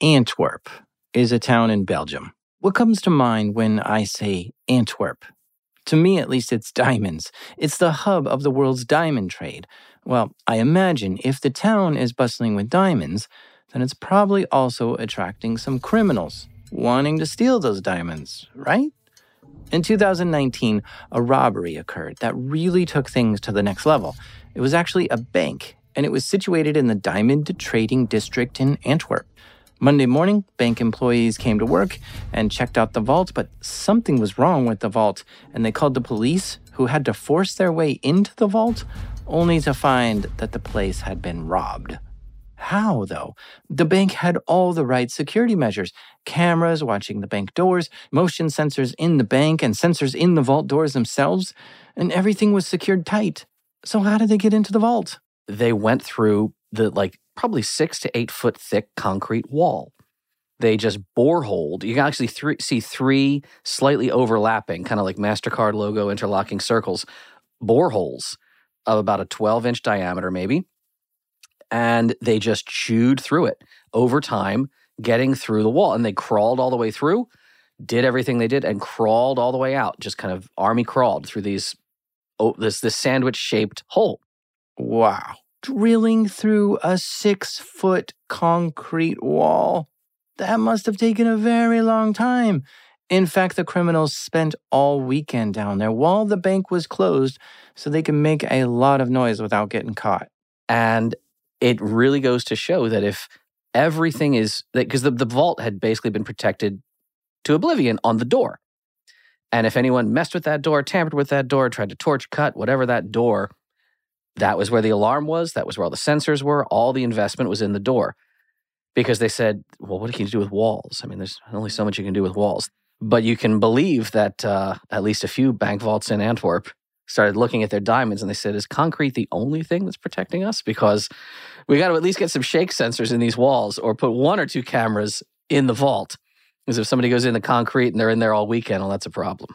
Antwerp is a town in Belgium. What comes to mind when I say Antwerp? To me, at least, it's diamonds. It's the hub of the world's diamond trade. Well, I imagine if the town is bustling with diamonds, then it's probably also attracting some criminals wanting to steal those diamonds, right? In 2019, a robbery occurred that really took things to the next level. It was actually a bank, and it was situated in the diamond trading district in Antwerp. Monday morning, bank employees came to work and checked out the vault, but something was wrong with the vault, and they called the police, who had to force their way into the vault, only to find that the place had been robbed. How, though? The bank had all the right security measures cameras watching the bank doors, motion sensors in the bank, and sensors in the vault doors themselves, and everything was secured tight. So, how did they get into the vault? They went through the like probably six to eight foot thick concrete wall. They just boreholed. You can actually see three slightly overlapping, kind of like MasterCard logo interlocking circles, boreholes of about a 12 inch diameter, maybe. And they just chewed through it over time, getting through the wall. And they crawled all the way through, did everything they did, and crawled all the way out, just kind of army crawled through these, oh, this, this sandwich shaped hole. Wow drilling through a six foot concrete wall. That must have taken a very long time. In fact, the criminals spent all weekend down there while the bank was closed so they could make a lot of noise without getting caught. And it really goes to show that if everything is because the, the vault had basically been protected to oblivion on the door. And if anyone messed with that door, tampered with that door, tried to torch cut, whatever that door that was where the alarm was. That was where all the sensors were. All the investment was in the door because they said, well, what can you do with walls? I mean, there's only so much you can do with walls. But you can believe that uh, at least a few bank vaults in Antwerp started looking at their diamonds and they said, is concrete the only thing that's protecting us? Because we got to at least get some shake sensors in these walls or put one or two cameras in the vault. Because if somebody goes in the concrete and they're in there all weekend, well, that's a problem.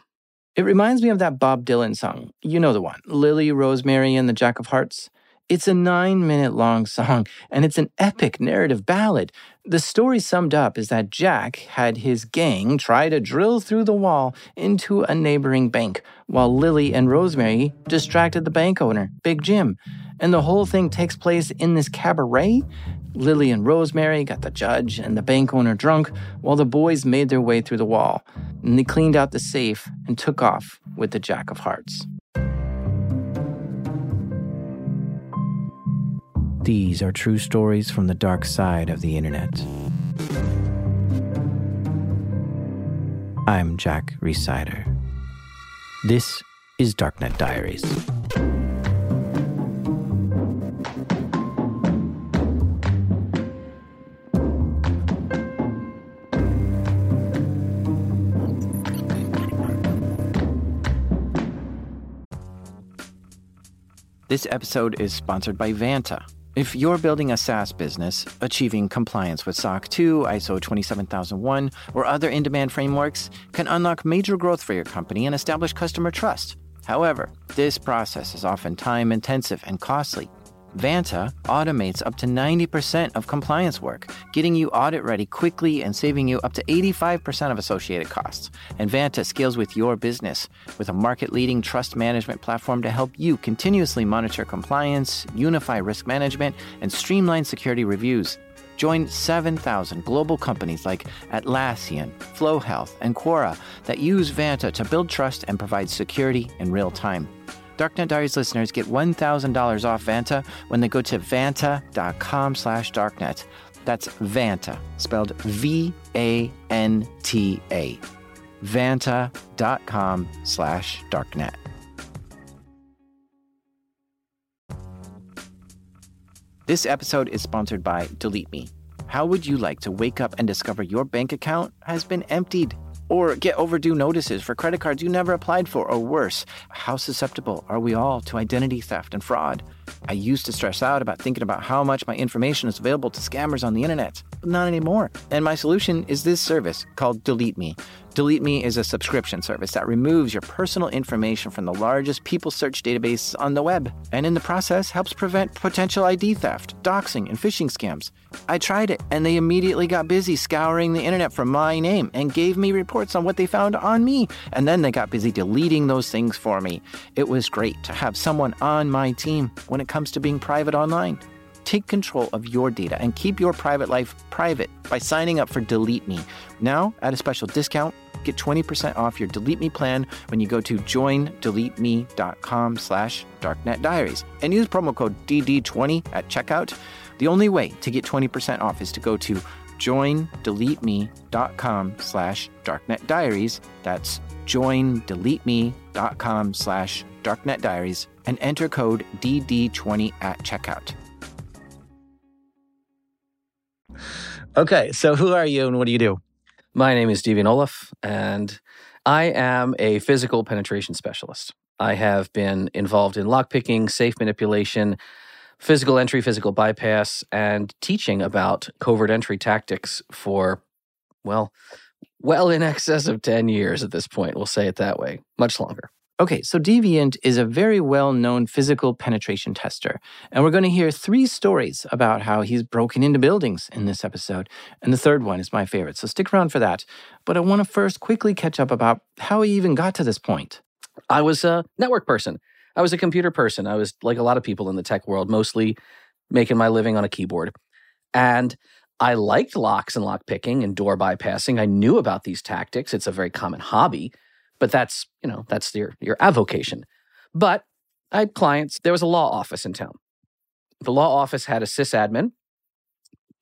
It reminds me of that Bob Dylan song. You know the one Lily, Rosemary, and the Jack of Hearts. It's a nine minute long song, and it's an epic narrative ballad. The story summed up is that Jack had his gang try to drill through the wall into a neighboring bank, while Lily and Rosemary distracted the bank owner, Big Jim. And the whole thing takes place in this cabaret Lily and Rosemary got the judge and the bank owner drunk while the boys made their way through the wall. And they cleaned out the safe and took off with the Jack of Hearts. These are true stories from the dark side of the internet. I'm Jack Rhysider. This is Darknet Diaries. This episode is sponsored by Vanta. If you're building a SaaS business, achieving compliance with SOC 2, ISO 27001, or other in demand frameworks can unlock major growth for your company and establish customer trust. However, this process is often time intensive and costly. Vanta automates up to 90% of compliance work, getting you audit ready quickly and saving you up to 85% of associated costs. And Vanta scales with your business with a market leading trust management platform to help you continuously monitor compliance, unify risk management, and streamline security reviews. Join 7,000 global companies like Atlassian, Flow Health, and Quora that use Vanta to build trust and provide security in real time. Darknet Diaries listeners get $1,000 off Vanta when they go to vanta.com slash darknet. That's Vanta, spelled V-A-N-T-A. Vanta.com slash darknet. This episode is sponsored by Delete Me. How would you like to wake up and discover your bank account has been emptied? Or get overdue notices for credit cards you never applied for, or worse, how susceptible are we all to identity theft and fraud? I used to stress out about thinking about how much my information is available to scammers on the internet, but not anymore. And my solution is this service called Delete Me. Delete Me is a subscription service that removes your personal information from the largest people search database on the web, and in the process helps prevent potential ID theft, doxing, and phishing scams. I tried it, and they immediately got busy scouring the internet for my name and gave me reports on what they found on me, and then they got busy deleting those things for me. It was great to have someone on my team when it comes to being private online. Take control of your data and keep your private life private by signing up for Delete Me. Now, at a special discount, get 20% off your Delete Me plan when you go to joindeleteme.com slash darknetdiaries and use promo code DD20 at checkout. The only way to get 20% off is to go to joindeleteme.com slash darknetdiaries. That's joindeleteme.com slash darknetdiaries and enter code DD20 at checkout. Okay, so who are you and what do you do? My name is Deviant Ollam, and I am a physical penetration specialist. I have been involved in lockpicking, safe manipulation, physical entry, physical bypass, and teaching about covert entry tactics for, well, well in excess of 10 years at this point. We'll say it that way, much longer. Okay, so Deviant is a very well known physical penetration tester. And we're going to hear three stories about how he's broken into buildings in this episode. And the third one is my favorite, so stick around for that. But I want to first quickly catch up about how he even got to this point. I was a network person. I was a computer person. I was like a lot of people in the tech world, mostly making my living on a keyboard. And I liked locks and lock picking and door bypassing. I knew about these tactics. It's a very common hobby but that's you know that's your your avocation. But i had clients there was a law office in town. The law office had a sysadmin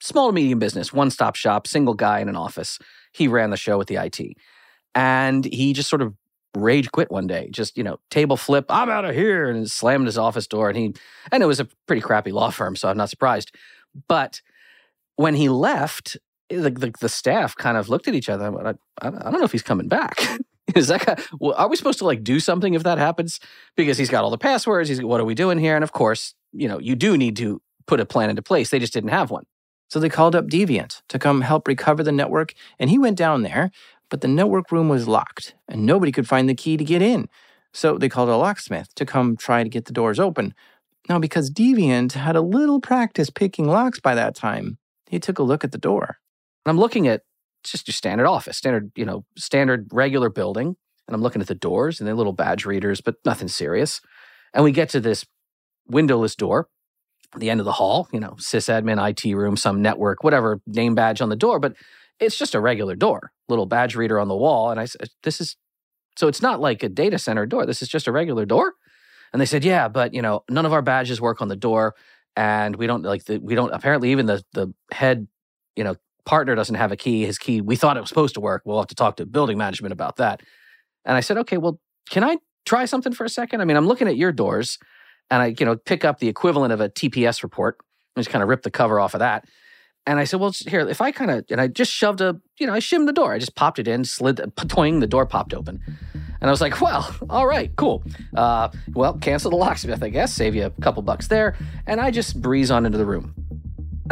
small to medium business one stop shop single guy in an office. He ran the show with the it and he just sort of rage quit one day just you know table flip i'm out of here and slammed his office door and he and it was a pretty crappy law firm so i'm not surprised. But when he left the, the, the staff kind of looked at each other I, I, I don't know if he's coming back Is that of, well, are we supposed to like do something if that happens? Because he's got all the passwords. He's what are we doing here? And of course, you know, you do need to put a plan into place. They just didn't have one. So they called up Deviant to come help recover the network, and he went down there, but the network room was locked, and nobody could find the key to get in. So they called a locksmith to come try to get the doors open. Now, because Deviant had a little practice picking locks by that time, he took a look at the door. I'm looking at it's just your standard office, standard, you know, standard regular building. And I'm looking at the doors and they're little badge readers, but nothing serious. And we get to this windowless door, the end of the hall, you know, sysadmin, IT room, some network, whatever name badge on the door, but it's just a regular door, little badge reader on the wall. And I said, this is, so it's not like a data center door. This is just a regular door. And they said, yeah, but you know, none of our badges work on the door. And we don't like the, we don't, apparently even the, the head, you know, partner doesn't have a key. His key, we thought it was supposed to work. We'll have to talk to building management about that. And I said, okay, well, can I try something for a second? I mean, I'm looking at your doors and I, you know, pick up the equivalent of a TPS report and just kind of rip the cover off of that. And I said, well, here, if I kind of, and I just shoved a, you know, I shimmed the door. I just popped it in, slid, twing, the door popped open. And I was like, well, all right, cool. Uh, well, cancel the locksmith, I guess, save you a couple bucks there. And I just breeze on into the room.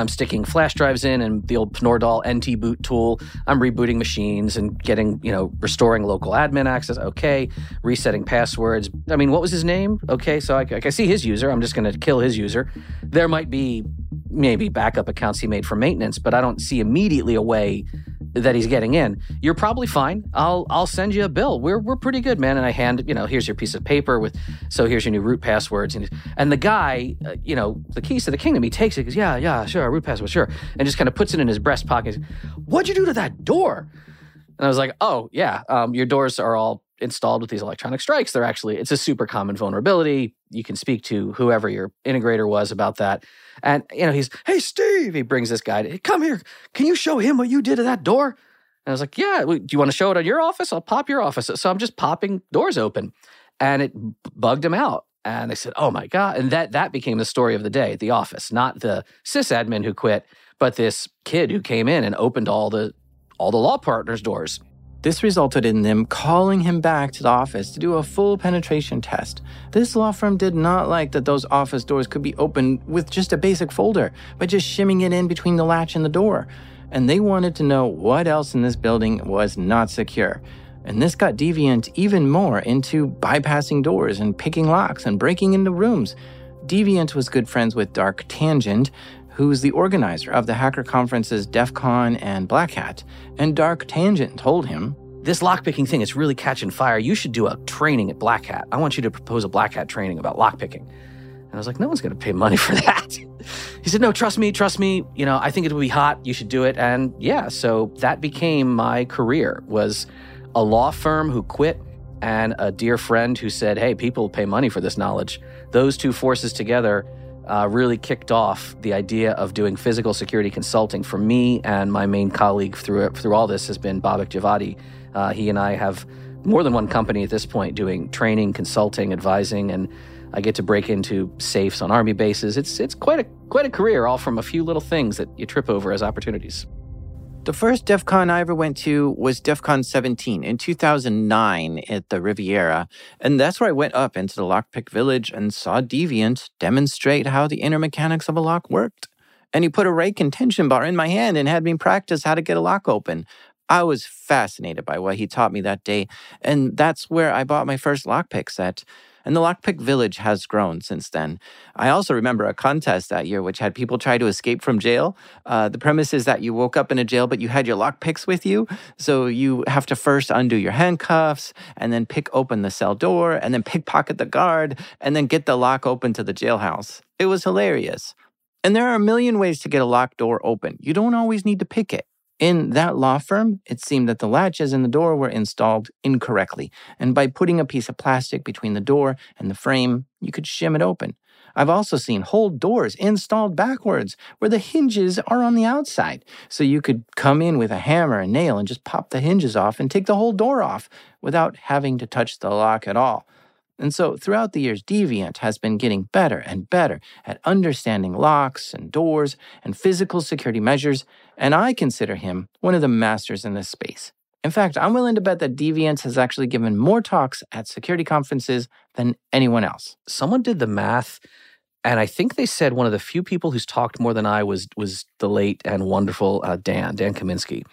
I'm sticking flash drives in and the old Pnordahl NT boot tool. I'm rebooting machines and getting, you know, restoring local admin access. Okay. Resetting passwords. I mean, what was his name? Okay. So I, I see his user. I'm just going to kill his user. There might be maybe backup accounts he made for maintenance, but I don't see immediately a way that he's getting in. You're probably fine. I'll I'll send you a bill. We're we're pretty good, man. And I hand you know here's your piece of paper with so here's your new root passwords and and the guy uh, you know the keys to the kingdom he takes it goes yeah yeah sure root password sure and just kind of puts it in his breast pocket. What'd you do to that door? And I was like, oh yeah, um, your doors are all installed with these electronic strikes. They're actually it's a super common vulnerability. You can speak to whoever your integrator was about that. And you know, he's, hey Steve, he brings this guy, come here. Can you show him what you did to that door? And I was like, yeah, do you want to show it on your office? I'll pop your office. So I'm just popping doors open. And it bugged him out. And they said, oh my God. And that that became the story of the day at the office, not the sysadmin who quit, but this kid who came in and opened all the all the law partners' doors. This resulted in them calling him back to the office to do a full penetration test. This law firm did not like that those office doors could be opened with just a basic folder by just shimming it in between the latch and the door. And they wanted to know what else in this building was not secure. And this got Deviant even more into bypassing doors and picking locks and breaking into rooms. Deviant was good friends with Dark Tangent, who's the organizer of the hacker conferences DEF CON and Black Hat. And Dark Tangent told him, This lockpicking thing is really catching fire. You should do a training at Black Hat. I want you to propose a Black Hat training about lockpicking. And I was like, no one's going to pay money for that. he said, no, trust me, trust me. You know, I think it would be hot. You should do it. And yeah, so that became my career was a law firm who quit and a dear friend who said, hey, people pay money for this knowledge. Those two forces together uh, really kicked off the idea of doing physical security consulting for me and my main colleague through through all this has been Babak Javadi. Uh, he and I have more than one company at this point doing training, consulting, advising, and I get to break into safes on army bases. It's it's quite a quite a career, all from a few little things that you trip over as opportunities. The first DEF CON I ever went to was DEF CON 17 in 2009 at the Riviera. And that's where I went up into the Lockpick Village and saw Deviant demonstrate how the inner mechanics of a lock worked. And he put a rake and tension bar in my hand and had me practice how to get a lock open. I was fascinated by what he taught me that day. And that's where I bought my first lockpick set and the Lockpick Village has grown since then. I also remember a contest that year which had people try to escape from jail. Uh, the premise is that you woke up in a jail, but you had your lockpicks with you. So you have to first undo your handcuffs and then pick open the cell door and then pickpocket the guard and then get the lock open to the jailhouse. It was hilarious. And there are a million ways to get a locked door open. You don't always need to pick it. In that law firm, it seemed that the latches in the door were installed incorrectly, and by putting a piece of plastic between the door and the frame, you could shim it open. I've also seen whole doors installed backwards where the hinges are on the outside. So you could come in with a hammer and nail and just pop the hinges off and take the whole door off without having to touch the lock at all. And so throughout the years, Deviant has been getting better and better at understanding locks and doors and physical security measures, and I consider him one of the masters in this space. In fact, I'm willing to bet that Deviant has actually given more talks at security conferences than anyone else. Someone did the math, and I think they said one of the few people who's talked more than I was was the late and wonderful uh, Dan Dan Kaminsky.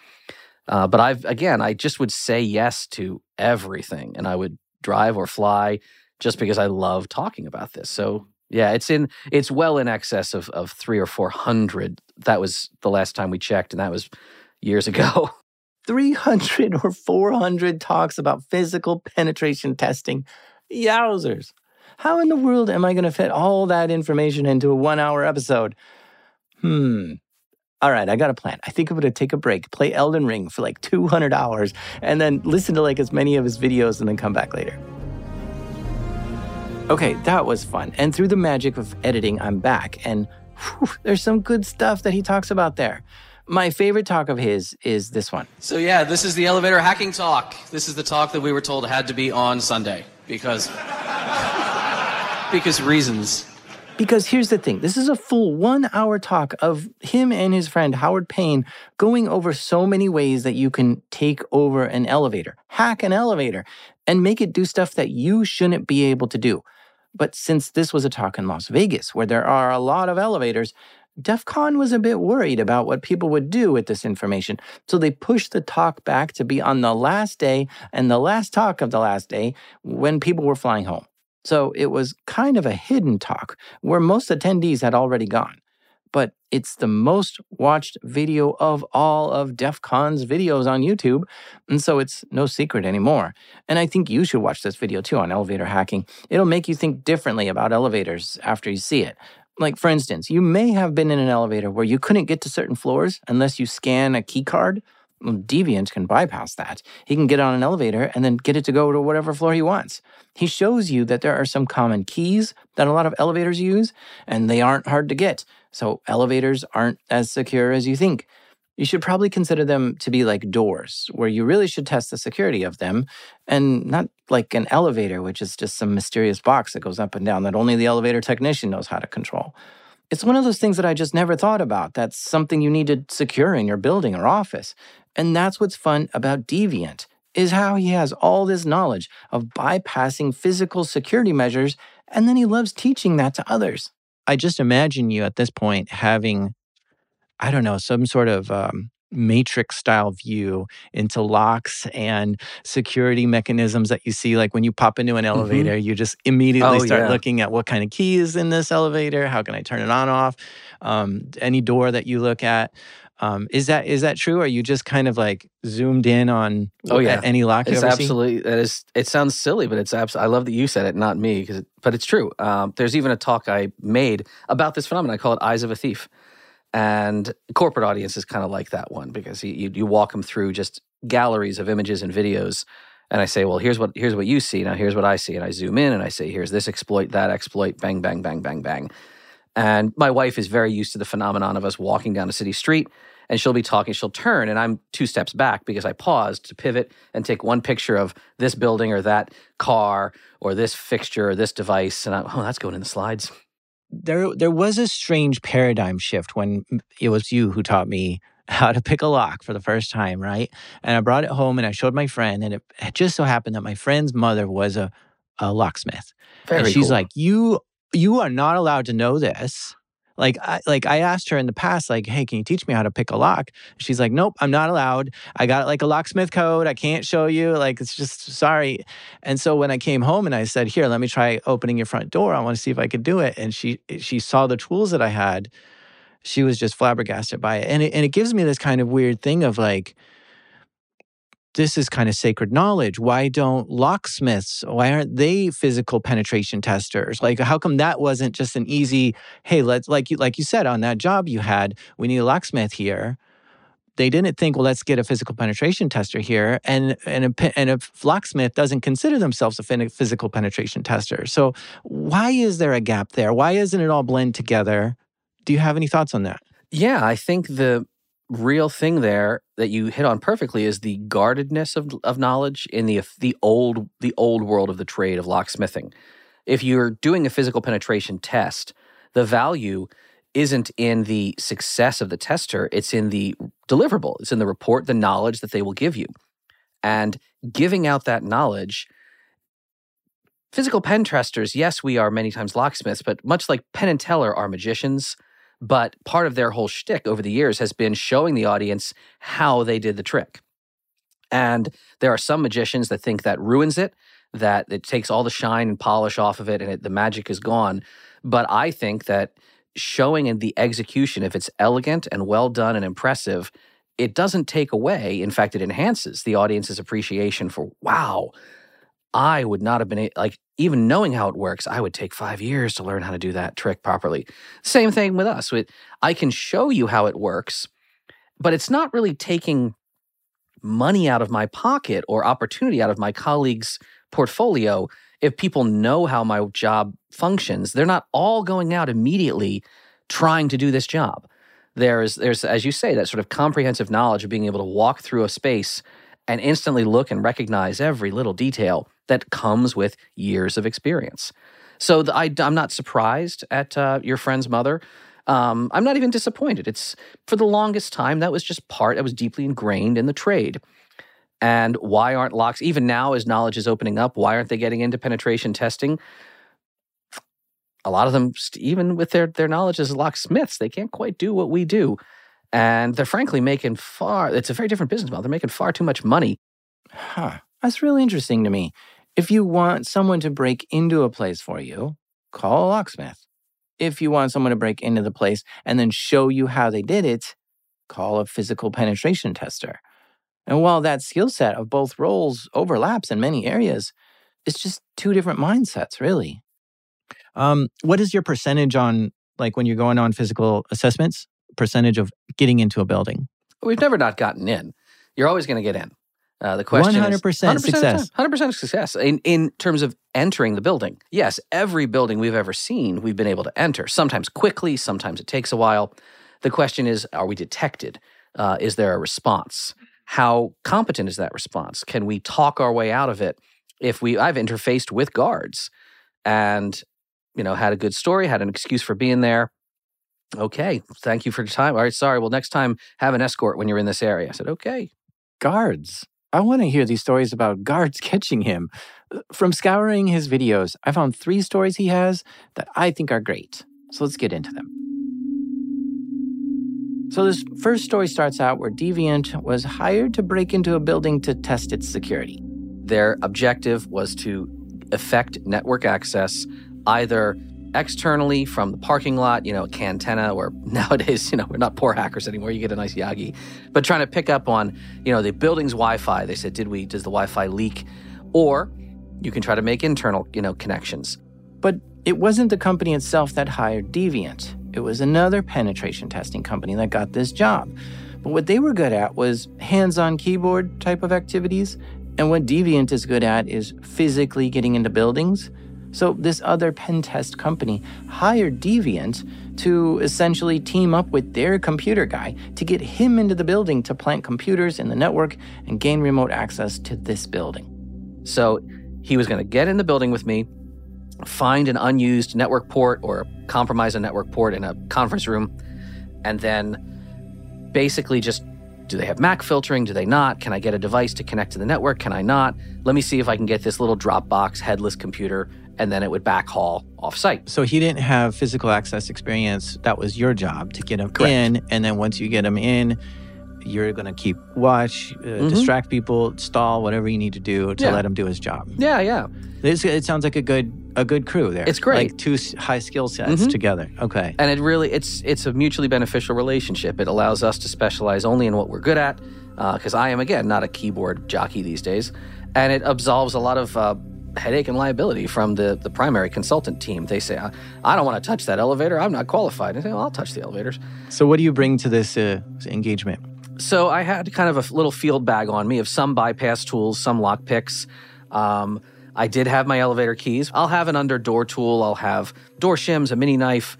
Uh, but I've again, I just would say yes to everything, and I would drive or fly just because I love talking about this. So yeah, it's in it's well in excess of of three or four hundred. That was the last time we checked, and that was years ago. 300 or 400 talks about physical penetration testing. Yowzers. How in the world am I going to fit all that information into a one hour episode? Hmm. All right, I got a plan. I think I'm going to take a break, play Elden Ring for like 200 hours, and then listen to like as many of his videos and then come back later. Okay, that was fun. And through the magic of editing, I'm back. And whew, there's some good stuff that he talks about there. My favorite talk of his is this one. So, yeah, this is the elevator hacking talk. This is the talk that we were told had to be on Sunday because. because reasons. Because here's the thing this is a full one hour talk of him and his friend Howard Payne going over so many ways that you can take over an elevator, hack an elevator, and make it do stuff that you shouldn't be able to do. But since this was a talk in Las Vegas, where there are a lot of elevators, DEF CON was a bit worried about what people would do with this information. So they pushed the talk back to be on the last day and the last talk of the last day when people were flying home. So it was kind of a hidden talk where most attendees had already gone but it's the most watched video of all of DEF CON's videos on YouTube. And so it's no secret anymore. And I think you should watch this video too on elevator hacking. It'll make you think differently about elevators after you see it. Like, for instance, you may have been in an elevator where you couldn't get to certain floors unless you scan a key card. Well, Deviant can bypass that. He can get on an elevator and then get it to go to whatever floor he wants. He shows you that there are some common keys that a lot of elevators use, and they aren't hard to get. So elevators aren't as secure as you think. You should probably consider them to be like doors, where you really should test the security of them, and not like an elevator, which is just some mysterious box that goes up and down that only the elevator technician knows how to control. It's one of those things that I just never thought about. That's something you need to secure in your building or office. And that's what's fun about Deviant. is how he has all this knowledge of bypassing physical security measures and then he loves teaching that to others. I just imagine you at this point having, I don't know, some sort of um, matrix style view into locks and security mechanisms that you see like when you pop into an Mm-hmm. elevator you just immediately Oh, start yeah. looking at what kind of key is in this elevator how can i turn it on off um, any door that you look at um, is that is that true? Are you just kind of like zoomed in on Oh, yeah. any lock It's absolutely that is. It sounds silly, but it's absolutely. I love that you said it, not me, because but it's true. Um, there's even a talk I made about this phenomenon. I call it "Eyes of a Thief," and corporate audiences kind of like that one because you, you you walk them through just galleries of images and videos, and I say, well, here's what here's what you see. Now here's what I see, and I zoom in and I say, here's this exploit, that exploit, bang, bang, bang, bang, bang, bang. And my wife is very used to the phenomenon of us walking down a city street and she'll be talking, she'll turn, and I'm two steps back because I paused to pivot and take one picture of this building or that car or this fixture or this device. And I, oh, that's going in the slides. there there was a strange paradigm shift when it was you who taught me how to pick a lock for the first time, right? And I brought it home and I showed my friend, and it, it just so happened that my friend's mother was a, a locksmith. Very and she's cool. like, "You you are not allowed to know this." Like I like I asked her in the past, like, "Hey, can you teach me how to pick a lock?" She's like, "Nope, I'm not allowed. I got like a locksmith code. I can't show you. Like, it's just sorry." And so when I came home and I said, "Here, let me try opening your front door. I want to see if I could do it," and she she saw the tools that I had, she was just flabbergasted by it, and it and it gives me this kind of weird thing of like this is kind of sacred knowledge. Why don't locksmiths, why aren't they physical penetration testers? Like, how come that wasn't just an easy, hey, let's, like you, like you said, on that job you had, we need a locksmith here. They didn't think, well, let's get a physical penetration tester here. And, and, a, and a locksmith doesn't consider themselves a physical penetration tester. So, why is there a gap there? Why isn't it all blend together? Do you have any thoughts on that? Yeah, I think the real thing there that you hit on perfectly is the guardedness of, of knowledge in the the old the old world of the trade of locksmithing. If you're doing a physical penetration test, the value isn't in the success of the tester, it's in the deliverable. It's in the report, the knowledge that they will give you. And giving out that knowledge physical pen testers, yes, we are many times locksmiths, but much like Penn and Teller are magicians, but part of their whole shtick over the years has been showing the audience how they did the trick. And there are some magicians that think that ruins it, that it takes all the shine and polish off of it and it, the magic is gone. But I think that showing in the execution, if it's elegant and well done and impressive, it doesn't take away. In fact, it enhances the audience's appreciation for, wow, I would not have been like, even knowing how it works, I would take five years to learn how to do that trick properly. Same thing with us. I can show you how it works, but it's not really taking money out of my pocket or opportunity out of my colleagues' portfolio. If people know how my job functions, they're not all going out immediately trying to do this job. There's, there's, as you say, that sort of comprehensive knowledge of being able to walk through a space and instantly look and recognize every little detail that comes with years of experience. So the, I, am not surprised at uh, your friend's mother. Um, I'm not even disappointed. It's for the longest time that was just part that was deeply ingrained in the trade. And why aren't locks even now as knowledge is opening up? Why aren't they getting into penetration testing? A lot of them, even with their their knowledge as locksmiths, they can't quite do what we do, and they're frankly making far. It's a very different business model. They're making far too much money. Huh. That's really interesting to me. If you want someone to break into a place for you, call a locksmith. If you want someone to break into the place and then show you how they did it, call a physical penetration tester. And while that skill set of both roles overlaps in many areas, it's just two different mindsets, really. Um, what is your percentage on, like, when you're going on physical assessments, percentage of getting into a building? We've never not gotten in. You're always going to get in. Uh, the question 100% is 100% success. Hundred percent success in in terms of entering the building. Yes, every building we've ever seen, we've been able to enter. Sometimes quickly, sometimes it takes a while. The question is, are we detected? Uh, is there a response? How competent is that response? Can we talk our way out of it? If we, I've interfaced with guards, and you know, had a good story, had an excuse for being there. Okay, thank you for your time. All right, sorry. Well, next time have an escort when you're in this area. I said, okay, Guards. I want to hear these stories about guards catching him. Uh, from scouring his videos, I found three stories he has that I think are great. So let's get into them. So, this first story starts out where Deviant was hired to break into a building to test its security. Their objective was to effect network access either externally from the parking lot, you know, a Cantenna, or nowadays, you know, we're not poor hackers anymore. You get a nice Yagi, but trying to pick up on, you know, the building's Wi-Fi. They said, did we? Does the Wi-Fi leak? Or you can try to make internal, you know, connections. But it wasn't the company itself that hired Deviant. It was another penetration testing company that got this job. But what they were good at was hands on keyboard type of activities. And what Deviant is good at is physically getting into buildings. So this other pen test company hired Deviant to essentially team up with their computer guy to get him into the building to plant computers in the network and gain remote access to this building. So he was going to get in the building with me, find an unused network port or compromise a network port in a conference room, and then basically just do they have MAC filtering? Do they not? Can I get a device to connect to the network? Can I not? Let me see if I can get this little Dropbox headless computer, and then it would backhaul offsite. So he didn't have physical access experience. That was your job to get him Correct. in, and then once you get him in, you're gonna keep watch, uh, Mhm. distract people, stall, whatever you need to do to Yeah. let him do his job. Yeah, yeah. This, it sounds like a good a good crew there. It's great. like two high skill sets Mhm. together. Okay, And it really it's it's a mutually beneficial relationship. It allows us to specialize only in what we're good at, because I am again not a keyboard jockey these days, and it absolves a lot of. Uh, headache and liability from the, the primary consultant team. They say, I, I don't want to touch that elevator. I'm not qualified. I say, well, I'll touch the elevators. so what do you bring to this uh, engagement? So I had kind of a little field bag on me of some bypass tools, some lock picks. Um, I did have my elevator keys. I'll have an under door tool. I'll have door shims, a mini knife,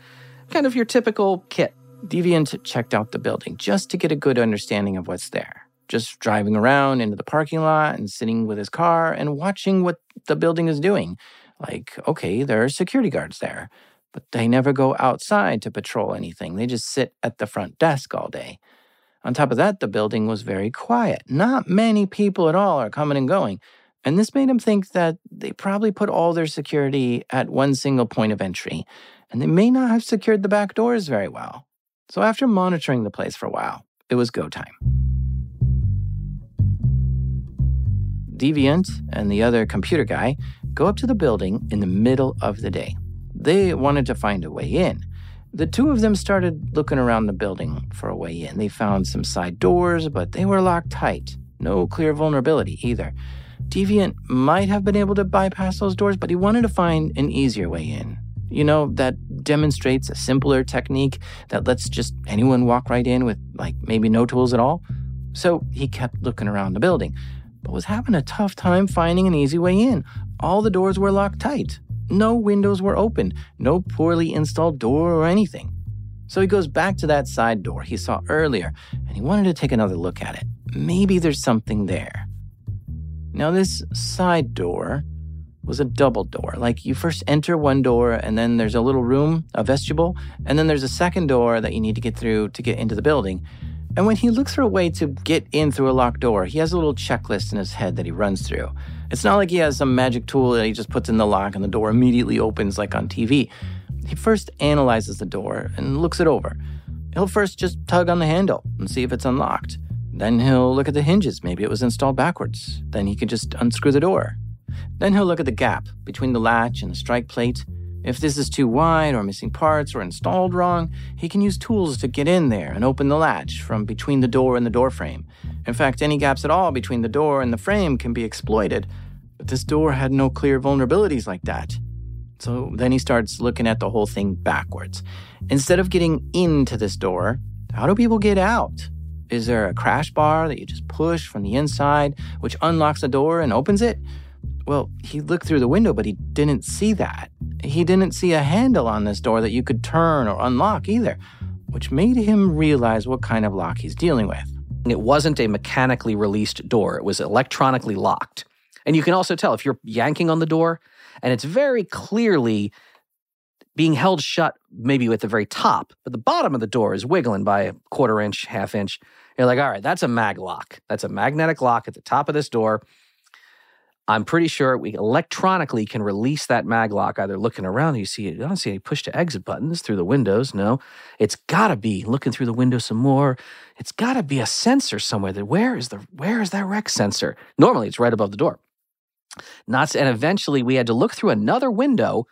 kind of your typical kit. Deviant checked out the building just to get a good understanding of what's there. Just driving around into the parking lot and sitting with his car and watching what the building is doing. Like, okay, there are security guards there, but they never go outside to patrol anything. They just sit at the front desk all day. On top of that, the building was very quiet. Not many people at all are coming and going. And this made him think that they probably put all their security at one single point of entry, and they may not have secured the back doors very well. So after monitoring the place for a while, it was go time. Deviant and the other computer guy go up to the building in the middle of the day. They wanted to find a way in. The two of them started looking around the building for a way in. They found some side doors, but they were locked tight. No clear vulnerability either. Deviant might have been able to bypass those doors, but he wanted to find an easier way in. You know, that demonstrates a simpler technique that lets just anyone walk right in with, like, maybe no tools at all. So he kept looking around the building, but was having a tough time finding an easy way in. All the doors were locked tight. No windows were open, no poorly installed door or anything. So he goes back to that side door he saw earlier and he wanted to take another look at it. Maybe there's something there. Now, this side door was a double door. Like you first enter one door, and then there's a little room, a vestibule, and then there's a second door that you need to get through to get into the building. And when he looks for a way to get in through a locked door, he has a little checklist in his head that he runs through. It's not like he has some magic tool that he just puts in the lock and the door immediately opens like on TV. He first analyzes the door and looks it over. He'll first just tug on the handle and see if it's unlocked. Then he'll look at the hinges. Maybe it was installed backwards. Then he can just unscrew the door. Then he'll look at the gap between the latch and the strike plate. If this is too wide or missing parts or installed wrong, he can use tools to get in there and open the latch from between the door and the door frame. In fact, any gaps at all between the door and the frame can be exploited. But this door had no clear vulnerabilities like that. So then he starts looking at the whole thing backwards. Instead of getting into this door, how do people get out? Is there a crash bar that you just push from the inside, which unlocks the door and opens it? Well, he looked through the window, but he didn't see that. He didn't see a handle on this door that you could turn or unlock either, which made him realize what kind of lock he's dealing with. It wasn't a mechanically released door, it was electronically locked. And you can also tell if you're yanking on the door and it's very clearly being held shut, maybe at the very top, but the bottom of the door is wiggling by a quarter inch, half inch. You're like, all right, that's a mag lock. That's a magnetic lock at the top of this door. I'm pretty sure we electronically can release that mag lock. Either looking around, you see, I don't see any push to exit buttons through the windows. No, it's got to be looking through the window some more. It's got to be a sensor somewhere. That where is the where is that rec sensor? Normally, it's right above the door. Not and eventually we had to look through another window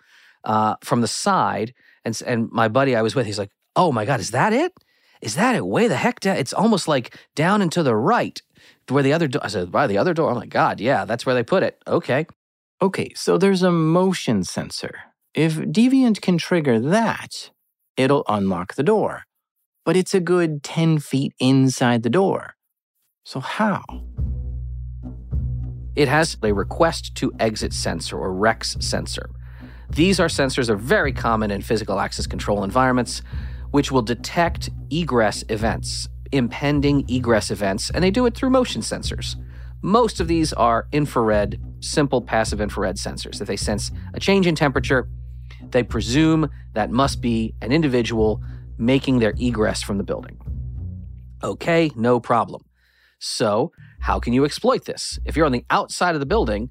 uh, from the side, and and my buddy I was with, he's like, "Oh my god, is that it? Is that it? Way the heck down? It's almost like down and to the right." Where the other door. I said, by the other door. I'm like, God, yeah, that's where they put it. Okay. Okay, so there's a motion sensor. If Deviant can trigger that, it'll unlock the door. But it's a good 10 feet inside the door. So how? It has a request to exit sensor or REX sensor. These are sensors that are very common in physical access control environments, which will detect egress events impending egress events, and they do it through motion sensors. Most of these are infrared, simple passive infrared sensors. If they sense a change in temperature, they presume that must be an individual making their egress from the building. Okay, no problem. So, how can you exploit this? If you're on the outside of the building,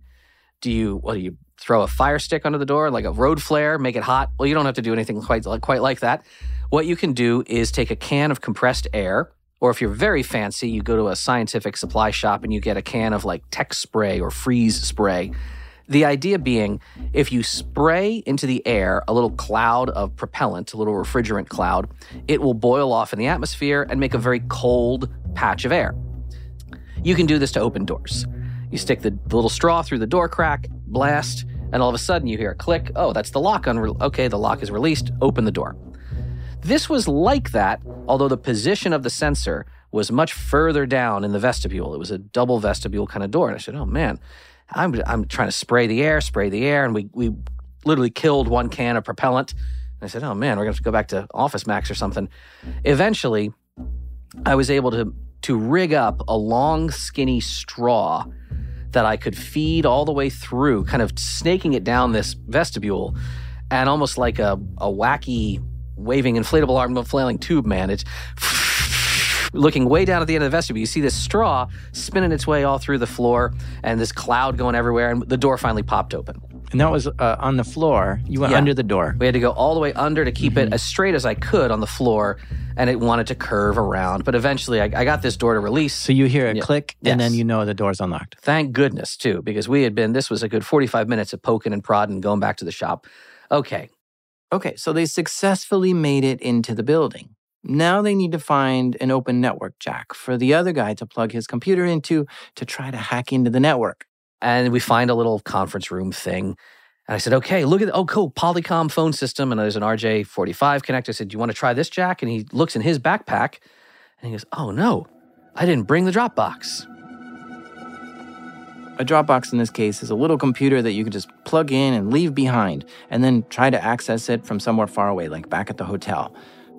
do you what do you throw a fire stick under the door like a road flare, make it hot? Well, you don't have to do anything quite quite like that. What you can do is take a can of compressed air or if you're very fancy, you go to a scientific supply shop and you get a can of like tech spray or freeze spray. The idea being, if you spray into the air a little cloud of propellant, a little refrigerant cloud, it will boil off in the atmosphere and make a very cold patch of air. You can do this to open doors. You stick the, little straw through the door crack, blast, and all of a sudden you hear a click. Oh, that's the lock. Unre- okay, the lock is released. Open the door. This was like that, although the position of the sensor was much further down in the vestibule. It was a double vestibule kind of door. And I said, oh man, I'm, I'm trying to spray the air, spray the air. And we, we literally killed one can of propellant. And I said, oh man, we're going to have to go back to Office Max or something. Eventually, I was able to, to rig up a long, skinny straw that I could feed all the way through, kind of snaking it down this vestibule and almost like a, a wacky waving inflatable arm flailing tube man. It's looking way down at the end of the vestibule. You see this straw spinning its way all through the floor and this cloud going everywhere. And the door finally popped open. And that was uh, on the floor. You went Yeah. under the door. We had to go all the way under to keep it as straight as I could on the floor. And it wanted to curve around. But eventually I, I got this door to release. So you hear a Yeah. click, and then you know the door's unlocked. Thank goodness, too, because we had been, this was a good 45 minutes of poking and prodding, going back to the shop. Okay, Okay, so they successfully made it into the building. Now they need to find an open network jack for the other guy to plug his computer into to try to hack into the network. and we find a little conference room thing. And I said, okay, look at, oh, cool, Polycom phone system. And there's an RJ45 connector. I said, do you want to try this jack? And he looks in his backpack and he goes, oh, no, I didn't bring the Dropbox. A Dropbox in this case is a little computer that you can just plug in and leave behind, and then try to access it from somewhere far away, like back at the hotel.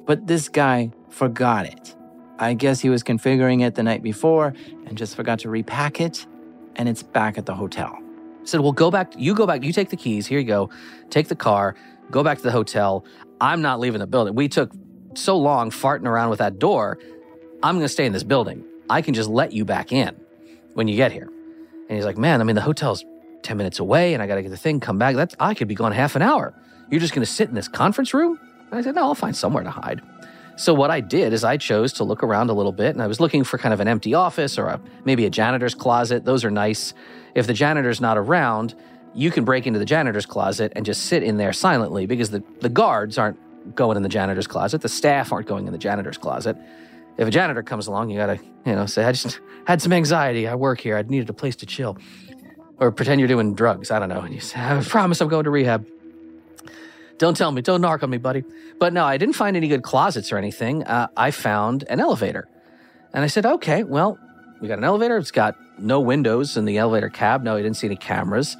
But this guy forgot it. I guess he was configuring it the night before and just forgot to repack it, and it's back at the hotel. Said, well, go back, you go back, you take the keys, here you go, take the car, go back to the hotel. I'm not leaving the building. We took so long farting around with that door. I'm going to stay in this building. I can just let you back in when you get here. And he's like, man, I mean, the hotel's 10 minutes away and I got to get the thing, come back. That's, I could be gone half an hour. You're just going to sit in this conference room? And I said, no, I'll find somewhere to hide. So what I did is I chose to look around a little bit and I was looking for kind of an empty office or a, maybe a janitor's closet. Those are nice. If the janitor's not around, you can break into the janitor's closet and just sit in there silently because the, the guards aren't going in the janitor's closet. The staff aren't going in the janitor's closet. If a janitor comes along, you gotta, you know, say, I just had some anxiety. I work here. I needed a place to chill. Or pretend you're doing drugs. I don't know. And you say, I promise I'm going to rehab. Don't tell me. Don't narc on me, buddy. But no, I didn't find any good closets or anything. Uh, I found an elevator. And I said, okay, well, we got an elevator. It's got no windows in the elevator cab. No, I didn't see any cameras.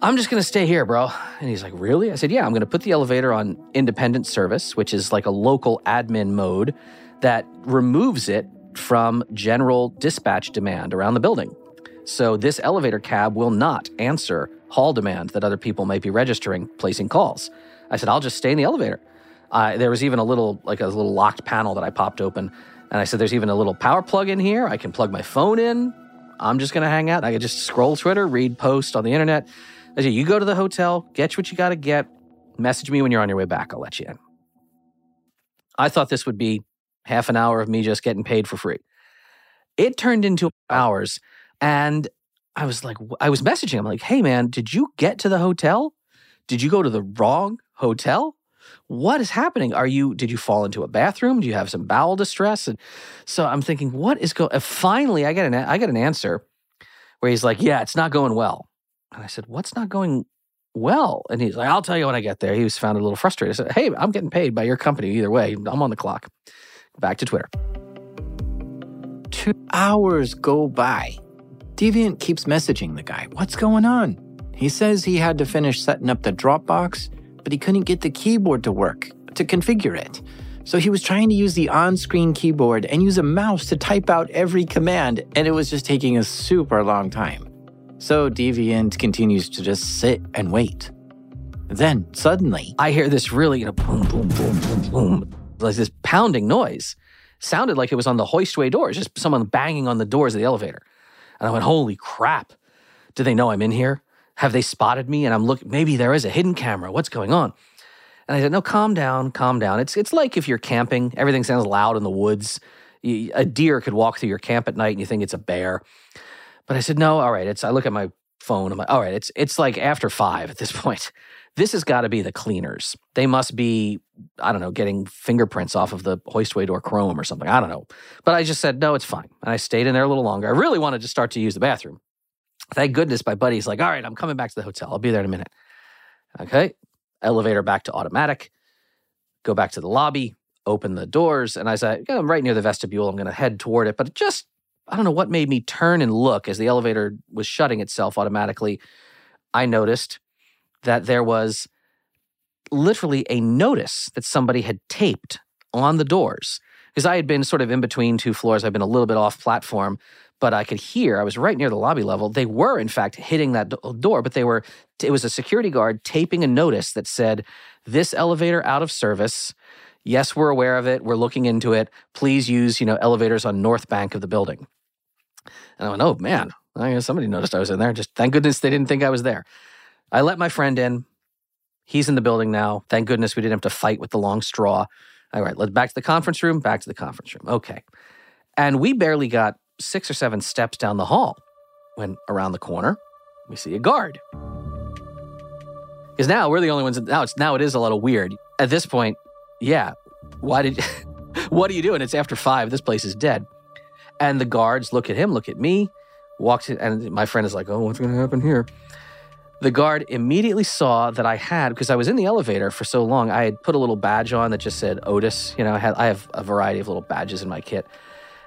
I'm just going to stay here, bro. And he's like, really? I said, yeah, I'm going to put the elevator on independent service, which is like a local admin mode that removes it from general dispatch demand around the building. So this elevator cab will not answer hall demand that other people might be registering, placing calls. I said, I'll just stay in the elevator. Uh, there was even a little, like a little locked panel that I popped open And I said, There's even a little power plug in here. I can plug my phone in. I'm just going to hang out. I could just scroll Twitter, read posts on the internet. I said, You go to the hotel, get what you got to get, message me when you're on your way back. I'll let you in. I thought this would be half an hour of me just getting paid for free. It turned into hours. And I was like, I was messaging. I'm like, hey, man, did you get to the hotel? Did you go to the wrong hotel? What is happening? Are you, did you fall into a bathroom? Do you have some bowel distress? And so I'm thinking, what is going, finally I get an, I get an answer where he's like, yeah, it's not going well. And I said, what's not going well? And he's like, I'll tell you when I get there. He was found a little frustrated. I said, hey, I'm getting paid by your company either way. I'm on the clock. Back to Twitter. Two hours go by. Deviant keeps messaging the guy. What's going on? He says he had to finish setting up the Dropbox, but he couldn't get the keyboard to work to configure it. So he was trying to use the on screen keyboard and use a mouse to type out every command, and it was just taking a super long time. So Deviant continues to just sit and wait. Then, suddenly, I hear this really, boom, boom, boom, boom, boom, like this pounding noise. Sounded like it was on the hoistway doors, just someone banging on the doors of the elevator. And I went, holy crap. Do they know I'm in here? Have they spotted me? And I'm looking, maybe there is a hidden camera. What's going on? And I said, no, calm down, calm down. It's, it's like if you're camping, everything sounds loud in the woods. You, a deer could walk through your camp at night and you think it's a bear. But I said, no, all right. It's, I look at my phone. I'm like, all right, it's, it's like after five at this point. This has got to be the cleaners. They must be, I don't know, getting fingerprints off of the hoistway door chrome or something. I don't know. But I just said, no, it's fine. And I stayed in there a little longer. I really wanted to start to use the bathroom. Thank goodness my buddy's like, all right, I'm coming back to the hotel. I'll be there in a minute. Okay. Elevator back to automatic. Go back to the lobby, open the doors. And I said, I'm right near the vestibule. I'm going to head toward it. But just, I don't know what made me turn and look as the elevator was shutting itself automatically. I noticed that there was literally a notice that somebody had taped on the doors because I had been sort of in between two floors. I've been a little bit off platform, but I could hear. I was right near the lobby level. They were, in fact, hitting that door, but they were. It was a security guard taping a notice that said, "This elevator out of service." Yes, we're aware of it. We're looking into it. Please use, you know, elevators on north bank of the building. And I went, oh man, I guess somebody noticed I was in there. Just thank goodness they didn't think I was there. I let my friend in. He's in the building now. Thank goodness we didn't have to fight with the long straw. All right, let's back to the conference room, back to the conference room. Okay. And we barely got six or seven steps down the hall when around the corner, we see a guard. Because now we're the only ones, now it's now it is a little weird. At this point, yeah, why did what are you doing? It's after five. This place is dead. And the guards look at him, look at me, walks in, and my friend is like, Oh, what's gonna happen here? The guard immediately saw that I had, because I was in the elevator for so long, I had put a little badge on that just said Otis. You know, I, had, I have a variety of little badges in my kit.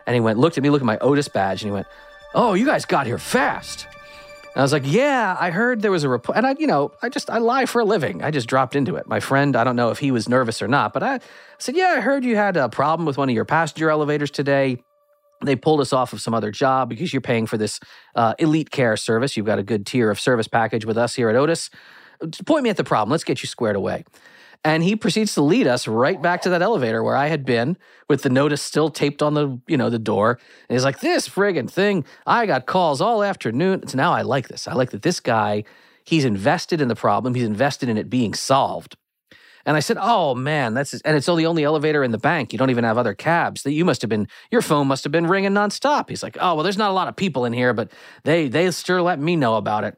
And he went, looked at me, looked at my Otis badge, and he went, Oh, you guys got here fast. And I was like, Yeah, I heard there was a report. And I, you know, I just, I lie for a living. I just dropped into it. My friend, I don't know if he was nervous or not, but I said, Yeah, I heard you had a problem with one of your passenger elevators today they pulled us off of some other job because you're paying for this uh, elite care service. You've got a good tier of service package with us here at Otis. Point me at the problem. Let's get you squared away. And he proceeds to lead us right back to that elevator where I had been with the notice still taped on the, you know, the door. And he's like, this friggin' thing, I got calls all afternoon. So now I like this. I like that this guy, he's invested in the problem. He's invested in it being solved. And I said, "Oh man, that's and it's only only elevator in the bank. You don't even have other cabs. That you must have been your phone must have been ringing nonstop." He's like, "Oh well, there's not a lot of people in here, but they they sure let me know about it."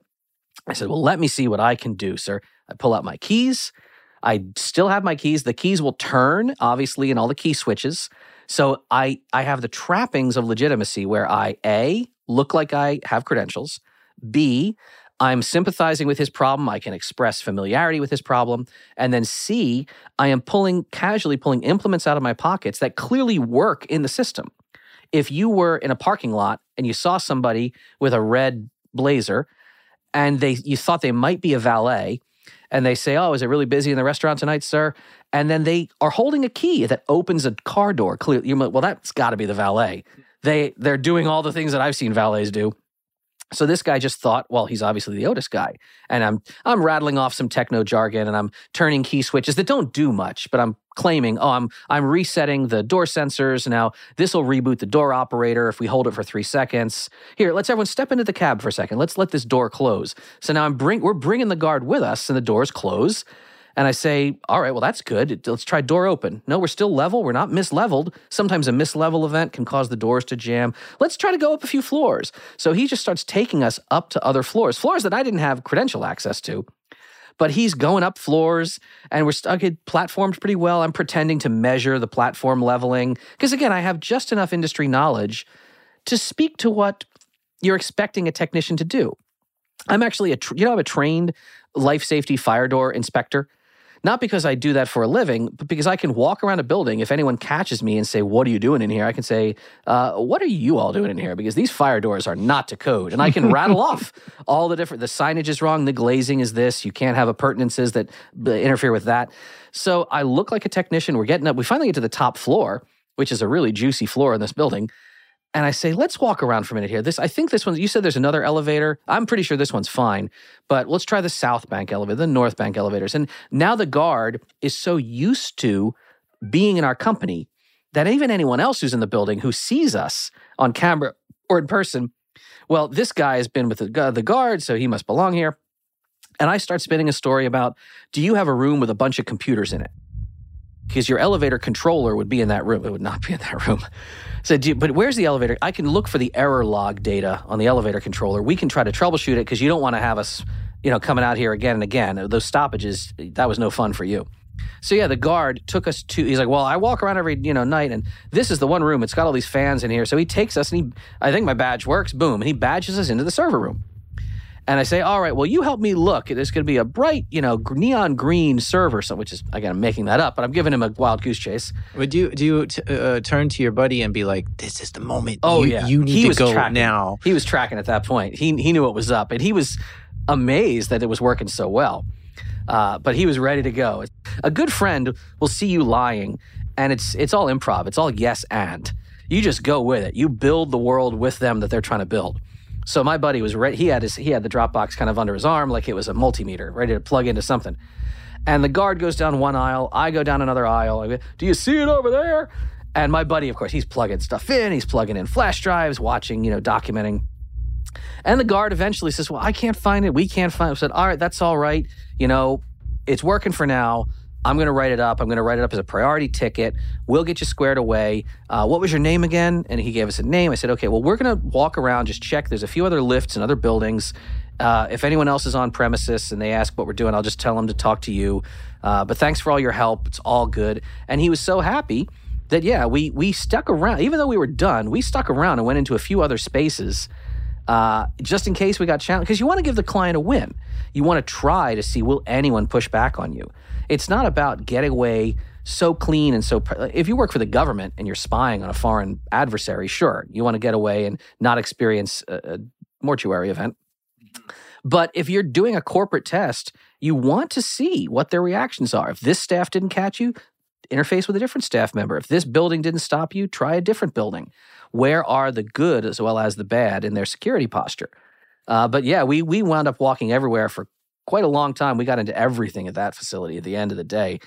I said, "Well, let me see what I can do, sir." I pull out my keys. I still have my keys. The keys will turn, obviously, in all the key switches. So I I have the trappings of legitimacy where I a look like I have credentials. B, I'm sympathizing with his problem. I can express familiarity with his problem. And then C, I am pulling, casually pulling implements out of my pockets that clearly work in the system. If you were in a parking lot and you saw somebody with a red blazer and they you thought they might be a valet and they say, "Oh, is it really busy in the restaurant tonight, sir?" And then they are holding a key that opens a car door. Clearly, well, that's got to be the valet. They they're doing all the things that I've seen valets do So this guy just thought, well, he's obviously the Otis guy. And I'm I'm rattling off some techno jargon and I'm turning key switches that don't do much, but I'm claiming, oh, I'm I'm resetting the door sensors. Now this will reboot the door operator if we hold it for three seconds. Here, let's everyone step into the cab for a second. Let's let this door close. So now I'm bring we're bringing the guard with us, and the doors close. And I say, all right, well, that's good. Let's try door open. No, we're still level. We're not misleveled. Sometimes a mislevel event can cause the doors to jam. Let's try to go up a few floors. So he just starts taking us up to other floors, floors that I didn't have credential access to. But he's going up floors and we're stuck at platforms pretty well. I'm pretending to measure the platform leveling. Because again, I have just enough industry knowledge to speak to what you're expecting a technician to do. I'm actually a, you know, I'm a trained life safety fire door inspector. Not because I do that for a living, but because I can walk around a building. If anyone catches me and say, "What are you doing in here?" I can say, uh, "What are you all doing in here?" Because these fire doors are not to code, and I can rattle off all the different. The signage is wrong. The glazing is this. You can't have appurtenances that interfere with that. So I look like a technician. We're getting up. We finally get to the top floor, which is a really juicy floor in this building and I say, let's walk around for a minute here. This, I think this one, you said there's another elevator. I'm pretty sure this one's fine, but let's try the South Bank elevator, the North Bank elevators. And now the guard is so used to being in our company that even anyone else who's in the building who sees us on camera or in person, well, this guy has been with the, the guard, so he must belong here. And I start spinning a story about do you have a room with a bunch of computers in it? Because your elevator controller would be in that room. It would not be in that room. So, but where's the elevator? I can look for the error log data on the elevator controller. We can try to troubleshoot it because you don't want to have us, you know, coming out here again and again. Those stoppages, that was no fun for you. So yeah, the guard took us to. He's like, well, I walk around every you know night, and this is the one room. It's got all these fans in here. So he takes us, and he, I think my badge works. Boom, and he badges us into the server room. And I say, all right, well, you help me look. There's going to be a bright, you know, neon green server, so, which is, again, I'm making that up, but I'm giving him a wild goose chase. Would you do you t- uh, turn to your buddy and be like, this is the moment? Oh, you, yeah. You need he to was go tracking. now. He was tracking at that point. He, he knew what was up, and he was amazed that it was working so well. Uh, but he was ready to go. A good friend will see you lying, and it's it's all improv. It's all yes and. You just go with it. You build the world with them that they're trying to build. So my buddy was ready. He had his he had the Dropbox kind of under his arm, like it was a multimeter, ready to plug into something. And the guard goes down one aisle. I go down another aisle. Go, Do you see it over there? And my buddy, of course, he's plugging stuff in. He's plugging in flash drives, watching, you know, documenting. And the guard eventually says, "Well, I can't find it. We can't find it." I said, "All right, that's all right. You know, it's working for now. I'm going to write it up. I'm going to write it up as a priority ticket. We'll get you squared away. Uh, what was your name again? And he gave us a name. I said, okay, well, we're going to walk around, just check. There's a few other lifts and other buildings. Uh, if anyone else is on premises and they ask what we're doing, I'll just tell them to talk to you. Uh, but thanks for all your help. It's all good. And he was so happy that, yeah, we, we stuck around. Even though we were done, we stuck around and went into a few other spaces uh, just in case we got challenged. Because you want to give the client a win. You want to try to see will anyone push back on you. It's not about getting away so clean and so. If you work for the government and you're spying on a foreign adversary, sure, you want to get away and not experience a, a mortuary event. But if you're doing a corporate test, you want to see what their reactions are. If this staff didn't catch you, interface with a different staff member. If this building didn't stop you, try a different building. Where are the good as well as the bad in their security posture? Uh, but yeah, we we wound up walking everywhere for quite a long time. We got into everything at that facility at the end of the day,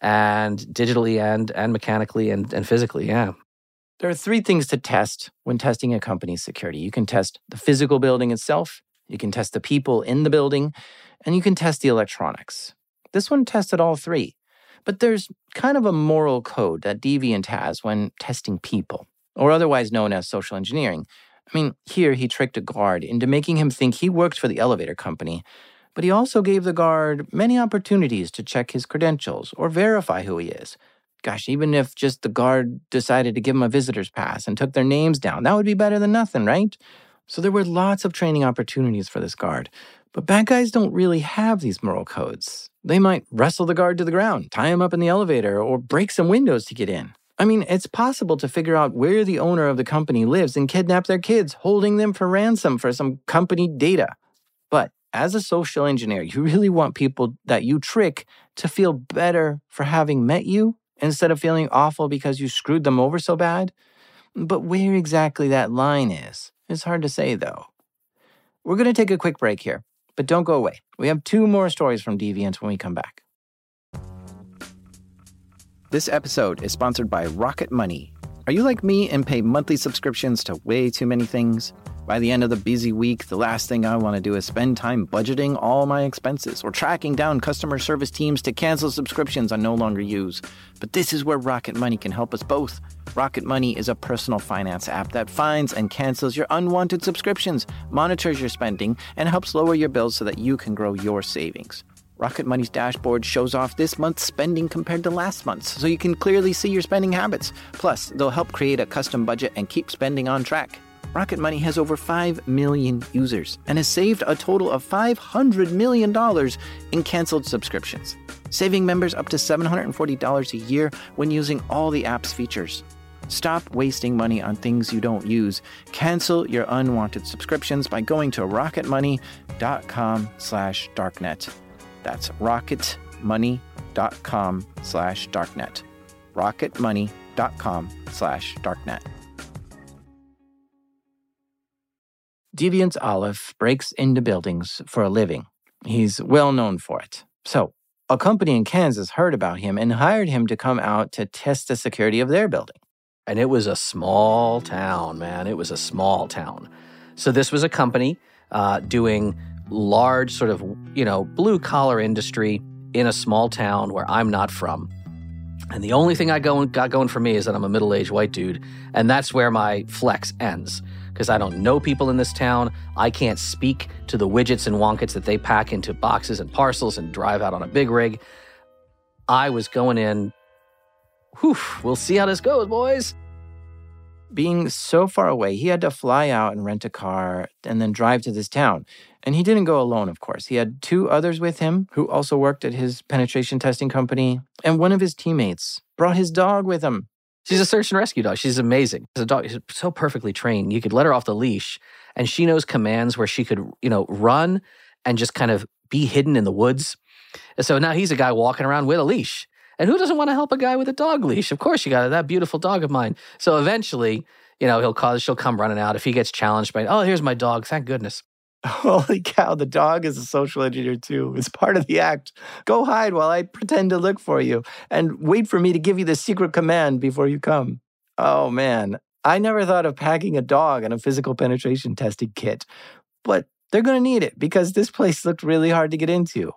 and digitally and and mechanically and and physically. Yeah. There are three things to test when testing a company's security. You can test the physical building itself, you can test the people in the building, and you can test the electronics. This one tested all three. But there's kind of a moral code that Deviant has when testing people, or otherwise known as social engineering. I mean, here he tricked a guard into making him think he worked for the elevator company, but he also gave the guard many opportunities to check his credentials or verify who he is. Gosh, even if just the guard decided to give him a visitor's pass and took their names down, that would be better than nothing, right? So there were lots of training opportunities for this guard. But bad guys don't really have these moral codes. They might wrestle the guard to the ground, tie him up in the elevator, or break some windows to get in. I mean, it's possible to figure out where the owner of the company lives and kidnap their kids, holding them for ransom for some company data. As a social engineer, you really want people that you trick to feel better for having met you instead of feeling awful because you screwed them over so bad. But where exactly that line is, is hard to say though. We're going to take a quick break here, but don't go away. We have two more stories from Deviants when we come back. This episode is sponsored by Rocket Money. Are you like me and pay monthly subscriptions to way too many things? By the end of the busy week, the last thing I want to do is spend time budgeting all my expenses or tracking down customer service teams to cancel subscriptions I no longer use. But this is where Rocket Money can help us both. Rocket Money is a personal finance app that finds and cancels your unwanted subscriptions, monitors your spending, and helps lower your bills so that you can grow your savings. Rocket Money's dashboard shows off this month's spending compared to last month's, so you can clearly see your spending habits. Plus, they'll help create a custom budget and keep spending on track. Rocket Money has over 5 million users and has saved a total of $500 million in canceled subscriptions, saving members up to $740 a year when using all the app's features. Stop wasting money on things you don't use. Cancel your unwanted subscriptions by going to rocketmoney.com slash darknet. That's rocketmoney.com slash Deviant Ollam breaks into buildings for a living. He's well known for it. So, a company in Kansas heard about him and hired him to come out to test the security of their building. And it was a small town, man. It was a small town. So this was a company uh, doing large, sort of, you know, blue collar industry in a small town where I'm not from. And the only thing I go, got going for me is that I'm a middle aged white dude. And that's where my flex ends because I don't know people in this town. I can't speak to the widgets and wonkets that they pack into boxes and parcels and drive out on a big rig. I was going in, whew, we'll see how this goes, boys. Being so far away, he had to fly out and rent a car and then drive to this town. And he didn't go alone, of course. He had two others with him who also worked at his penetration testing company. And one of his teammates brought his dog with him. She's a search and rescue dog. She's amazing. As a dog, she's so perfectly trained. You could let her off the leash, and she knows commands where she could, you know, run and just kind of be hidden in the woods. And so now he's a guy walking around with a leash. And who doesn't want to help a guy with a dog leash? Of course, you got that beautiful dog of mine. So eventually, you know, he'll cause She'll come running out if he gets challenged by. Oh, here's my dog. Thank goodness. Holy cow, the dog is a social engineer too. It's part of the act. Go hide while I pretend to look for you and wait for me to give you the secret command before you come. Oh man, I never thought of packing a dog in a physical penetration testing kit, but they're going to need it because this place looked really hard to get into.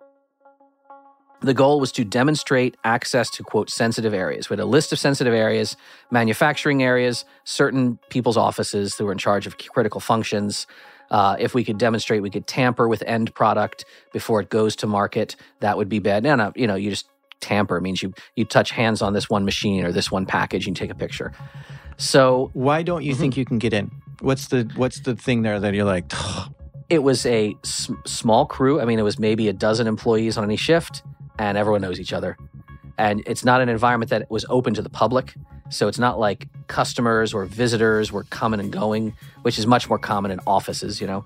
The goal was to demonstrate access to, quote, sensitive areas. We had a list of sensitive areas, manufacturing areas, certain people's offices who were in charge of critical functions. Uh, if we could demonstrate we could tamper with end product before it goes to market, that would be bad. No, no, you know, you just tamper means you you touch hands on this one machine or this one package and you take a picture. So why don't you mm-hmm. think you can get in? What's the what's the thing there that you're like? it was a s- small crew. I mean, it was maybe a dozen employees on any shift and everyone knows each other. And it's not an environment that was open to the public. So it's not like customers or visitors were coming and going, which is much more common in offices, you know.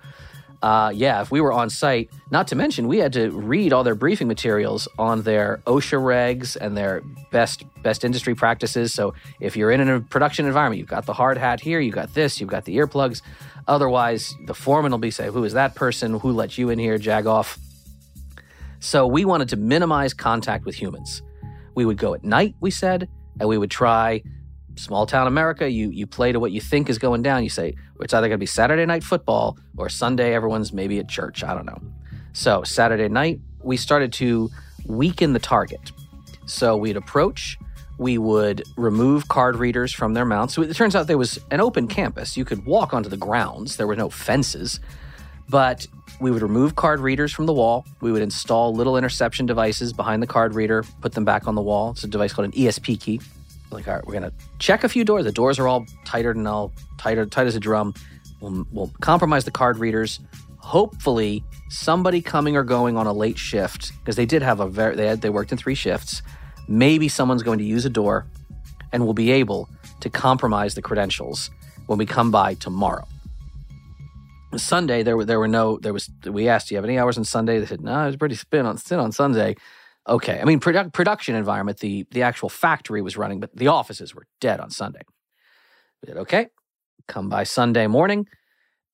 Uh, yeah, if we were on site, not to mention we had to read all their briefing materials on their OSHA regs and their best best industry practices. So if you're in a production environment, you've got the hard hat here, you've got this, you've got the earplugs. Otherwise, the foreman will be saying, "Who is that person? Who let you in here? Jag off." So we wanted to minimize contact with humans. We would go at night, we said, and we would try small town America. You you play to what you think is going down. You say it's either going to be Saturday night football or Sunday. Everyone's maybe at church. I don't know. So Saturday night, we started to weaken the target. So we'd approach. We would remove card readers from their mounts. So it turns out there was an open campus. You could walk onto the grounds. There were no fences, but we would remove card readers from the wall. We would install little interception devices behind the card reader, put them back on the wall. It's a device called an ESP key. Like, all right, we're gonna check a few doors. The doors are all tighter than all tighter, tight as a drum. We'll, we'll compromise the card readers. Hopefully, somebody coming or going on a late shift because they did have a very they had they worked in three shifts. Maybe someone's going to use a door, and we'll be able to compromise the credentials when we come by tomorrow. Sunday there were there were no there was we asked do you have any hours on Sunday they said no it was pretty spin on spin on Sunday okay I mean produ- production environment the the actual factory was running but the offices were dead on Sunday we said okay come by Sunday morning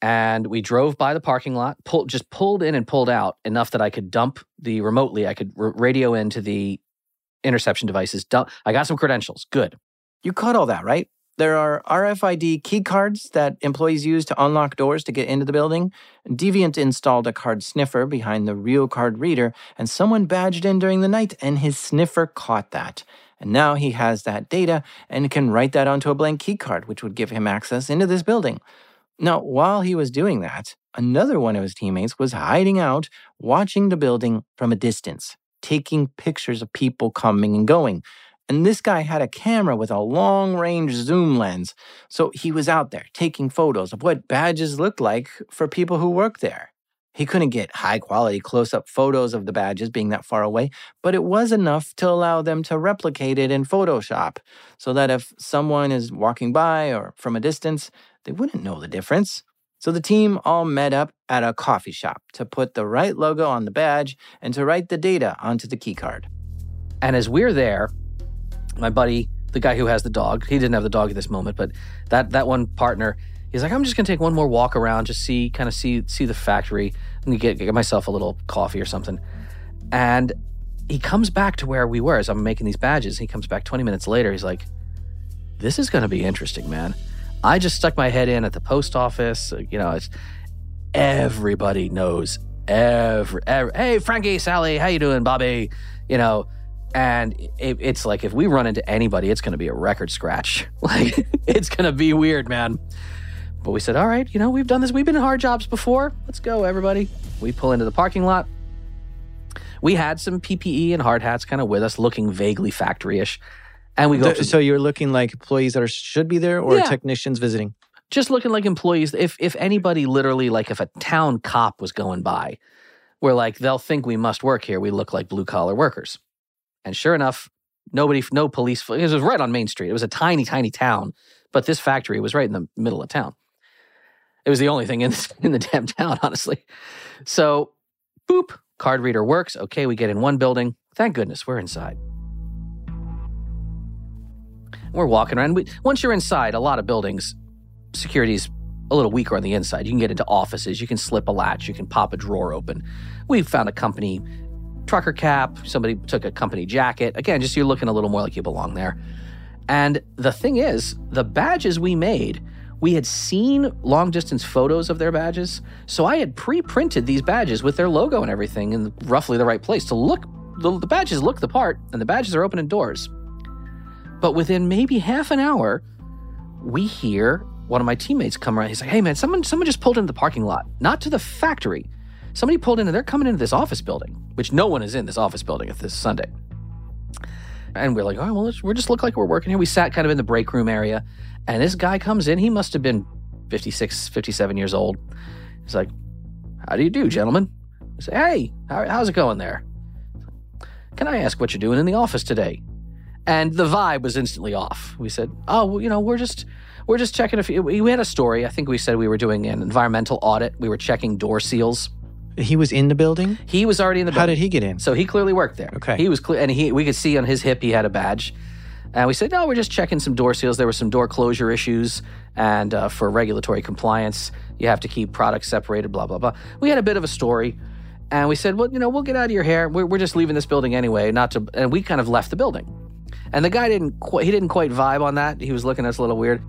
And we drove by the parking lot, pulled, just pulled in and pulled out enough that I could dump the remotely, I could r- radio into the interception devices. Dump, I got some credentials. Good. You caught all that, right? There are RFID key cards that employees use to unlock doors to get into the building. Deviant installed a card sniffer behind the real card reader, and someone badged in during the night, and his sniffer caught that. And now he has that data and can write that onto a blank key card, which would give him access into this building. Now, while he was doing that, another one of his teammates was hiding out, watching the building from a distance, taking pictures of people coming and going. And this guy had a camera with a long range zoom lens. So he was out there taking photos of what badges looked like for people who work there. He couldn't get high quality close up photos of the badges being that far away, but it was enough to allow them to replicate it in Photoshop so that if someone is walking by or from a distance, they wouldn't know the difference. So the team all met up at a coffee shop to put the right logo on the badge and to write the data onto the keycard. And as we're there, my buddy, the guy who has the dog, he didn't have the dog at this moment, but that that one partner, he's like, I'm just gonna take one more walk around, just see, kind of see see the factory, and get get myself a little coffee or something. And he comes back to where we were as I'm making these badges. He comes back 20 minutes later. He's like, "This is gonna be interesting, man." I just stuck my head in at the post office. You know, it's everybody knows every, every hey Frankie, Sally, how you doing, Bobby? You know, and it, it's like if we run into anybody, it's going to be a record scratch. Like it's going to be weird, man. But we said, all right, you know, we've done this. We've been in hard jobs before. Let's go, everybody. We pull into the parking lot. We had some PPE and hard hats kind of with us, looking vaguely factory-ish. And we go. Th- to- so you're looking like employees that are, should be there or Yeah. technicians visiting? just looking like employees. If if anybody literally like if a town cop was going by, we're like they'll think we must work here. We look like blue collar workers. And sure enough, nobody, no police. It was right on Main Street. It was a tiny, tiny town, but this factory was right in the middle of town. It was the only thing in in the damn town, honestly. So, boop, card reader works. Okay, we get in one building. Thank goodness we're inside. We're walking around. We, once you're inside, a lot of buildings, security's a little weaker on the inside. You can get into offices, you can slip a latch, you can pop a drawer open. We found a company trucker cap, somebody took a company jacket. Again, just you're looking a little more like you belong there. And the thing is, the badges we made, we had seen long distance photos of their badges. So I had pre printed these badges with their logo and everything in roughly the right place to look, the, the badges look the part, and the badges are opening doors. But within maybe half an hour, we hear one of my teammates come around. He's like, "Hey man, someone someone just pulled into the parking lot, not to the factory. Somebody pulled in and they're coming into this office building, which no one is in this office building at this Sunday." And we're like, "Oh, well, we just look like we're working here." We sat kind of in the break room area, and this guy comes in. He must have been 56, 57 years old. He's like, "How do you do, gentlemen?" I say, "Hey, how, how's it going there?" Can I ask what you're doing in the office today? And the vibe was instantly off. We said, "Oh, well, you know, we're just we're just checking if we we had a story. I think we said we were doing an environmental audit. We were checking door seals. He was in the building? He was already in the building. How did he get in? So he clearly worked there. Okay. He was clear, and he we could see on his hip he had a badge. And we said, no, we're just checking some door seals. There were some door closure issues, and uh, for regulatory compliance, you have to keep products separated. Blah blah blah. We had a bit of a story, and we said, well, you know, we'll get out of your hair. We're, we're just leaving this building anyway. Not to, and we kind of left the building. And the guy didn't quite, he didn't quite vibe on that. He was looking at us a little weird.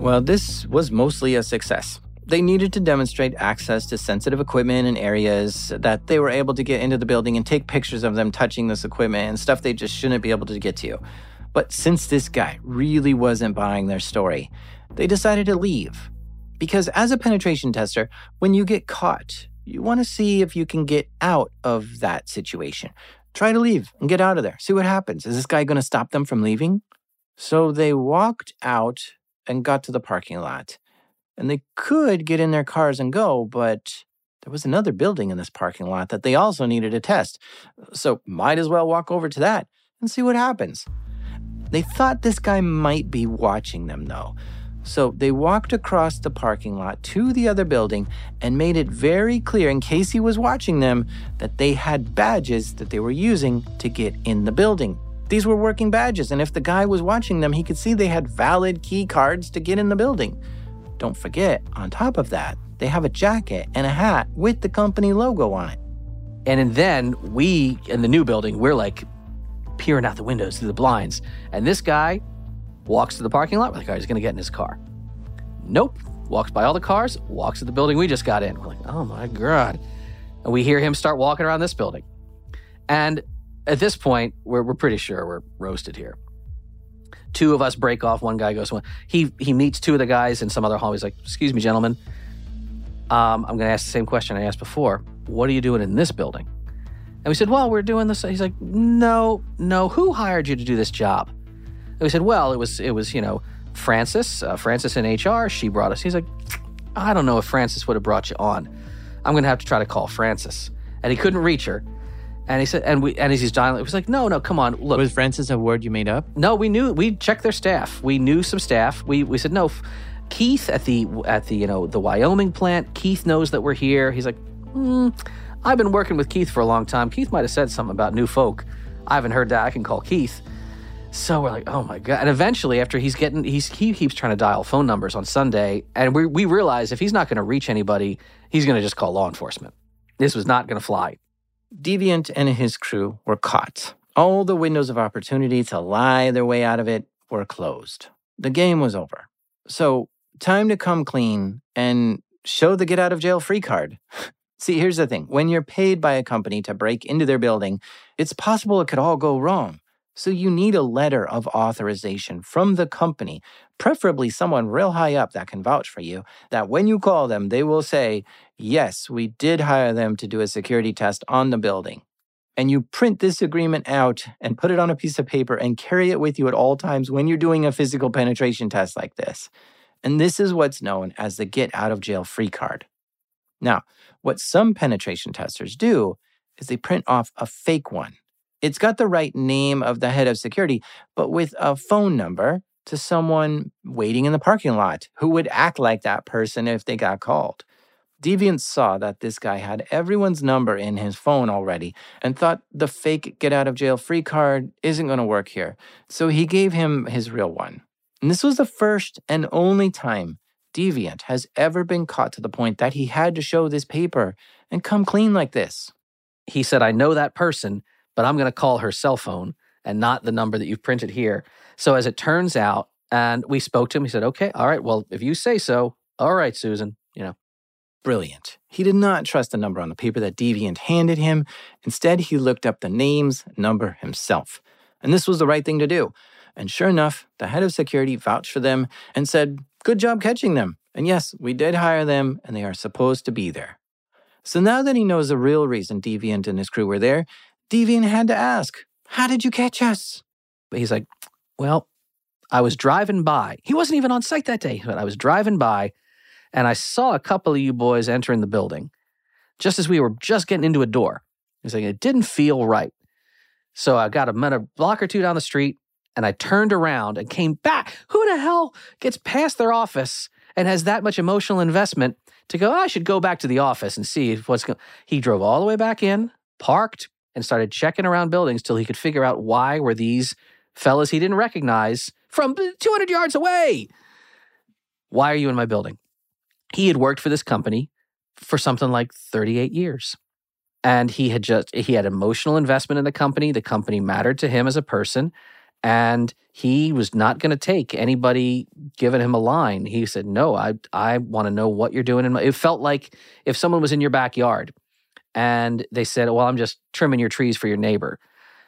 Well, this was mostly a success. They needed to demonstrate access to sensitive equipment and areas that they were able to get into the building and take pictures of them touching this equipment and stuff they just shouldn't be able to get to. But since this guy really wasn't buying their story, they decided to leave. Because as a penetration tester, when you get caught, you want to see if you can get out of that situation. Try to leave and get out of there. See what happens. Is this guy going to stop them from leaving? So they walked out and got to the parking lot. And they could get in their cars and go, but there was another building in this parking lot that they also needed to test. So might as well walk over to that and see what happens. They thought this guy might be watching them though. So they walked across the parking lot to the other building and made it very clear, in case he was watching them, that they had badges that they were using to get in the building. These were working badges, and if the guy was watching them, he could see they had valid key cards to get in the building. Don't forget, on top of that, they have a jacket and a hat with the company logo on it. And then we, in the new building, we're like peering out the windows through the blinds. And this guy walks to the parking lot. We're like, all right, he's going to get in his car. Nope. Walks by all the cars, walks to the building we just got in. We're like, oh my God. And we hear him start walking around this building. And at this point, we're, we're pretty sure we're roasted here. Two of us break off. One guy goes, One. he, he meets two of the guys in some other hall. He's like, excuse me, gentlemen. Um, I'm going to ask the same question I asked before. What are you doing in this building? And we said, well, we're doing this. He's like, no, no. Who hired you to do this job? And we said, well, it was, it was, you know, Francis, uh, Francis in HR. She brought us. He's like, I don't know if Francis would have brought you on. I'm going to have to try to call Francis. And he couldn't reach her. And he said, and we, and he's dialing, it was like, no, no, come on, look. Was Francis a word you made up? No, we knew. We checked their staff. We knew some staff. We we said no. Keith at the at the you know the Wyoming plant. Keith knows that we're here. He's like, hmm, I've been working with Keith for a long time. Keith might have said something about new folk. I haven't heard that. I can call Keith. So we're like, oh my god! And eventually, after he's getting, he's he keeps trying to dial phone numbers on Sunday, and we we realize if he's not going to reach anybody, he's going to just call law enforcement. This was not going to fly. Deviant and his crew were caught. All the windows of opportunity to lie their way out of it were closed. The game was over. So, time to come clean and show the get out of jail free card. See, here's the thing when you're paid by a company to break into their building, it's possible it could all go wrong. So, you need a letter of authorization from the company, preferably someone real high up that can vouch for you, that when you call them, they will say, Yes, we did hire them to do a security test on the building. And you print this agreement out and put it on a piece of paper and carry it with you at all times when you're doing a physical penetration test like this. And this is what's known as the get out of jail free card. Now, what some penetration testers do is they print off a fake one. It's got the right name of the head of security, but with a phone number to someone waiting in the parking lot who would act like that person if they got called. Deviant saw that this guy had everyone's number in his phone already and thought the fake get out of jail free card isn't going to work here. So he gave him his real one. And this was the first and only time Deviant has ever been caught to the point that he had to show this paper and come clean like this. He said, I know that person, but I'm going to call her cell phone and not the number that you've printed here. So as it turns out, and we spoke to him, he said, okay, all right, well, if you say so, all right, Susan, you know, Brilliant. He did not trust the number on the paper that Deviant handed him. Instead, he looked up the name's number himself. And this was the right thing to do. And sure enough, the head of security vouched for them and said, Good job catching them. And yes, we did hire them, and they are supposed to be there. So now that he knows the real reason Deviant and his crew were there, Deviant had to ask, How did you catch us? But he's like, Well, I was driving by. He wasn't even on site that day, but I was driving by and I saw a couple of you boys entering the building just as we were just getting into a door. He's like, it didn't feel right. So I got a, block or two down the street and I turned around and came back. Who the hell gets past their office and has that much emotional investment to go, I should go back to the office and see what's going He drove all the way back in, parked, and started checking around buildings till he could figure out why were these fellas he didn't recognize from 200 yards away. Why are you in my building? He had worked for this company for something like 38 years and he had just he had emotional investment in the company the company mattered to him as a person and he was not going to take anybody giving him a line. He said no i i want to know what you're doing in my, it felt like if someone was in your backyard and they said well i'm just trimming your trees for your neighbor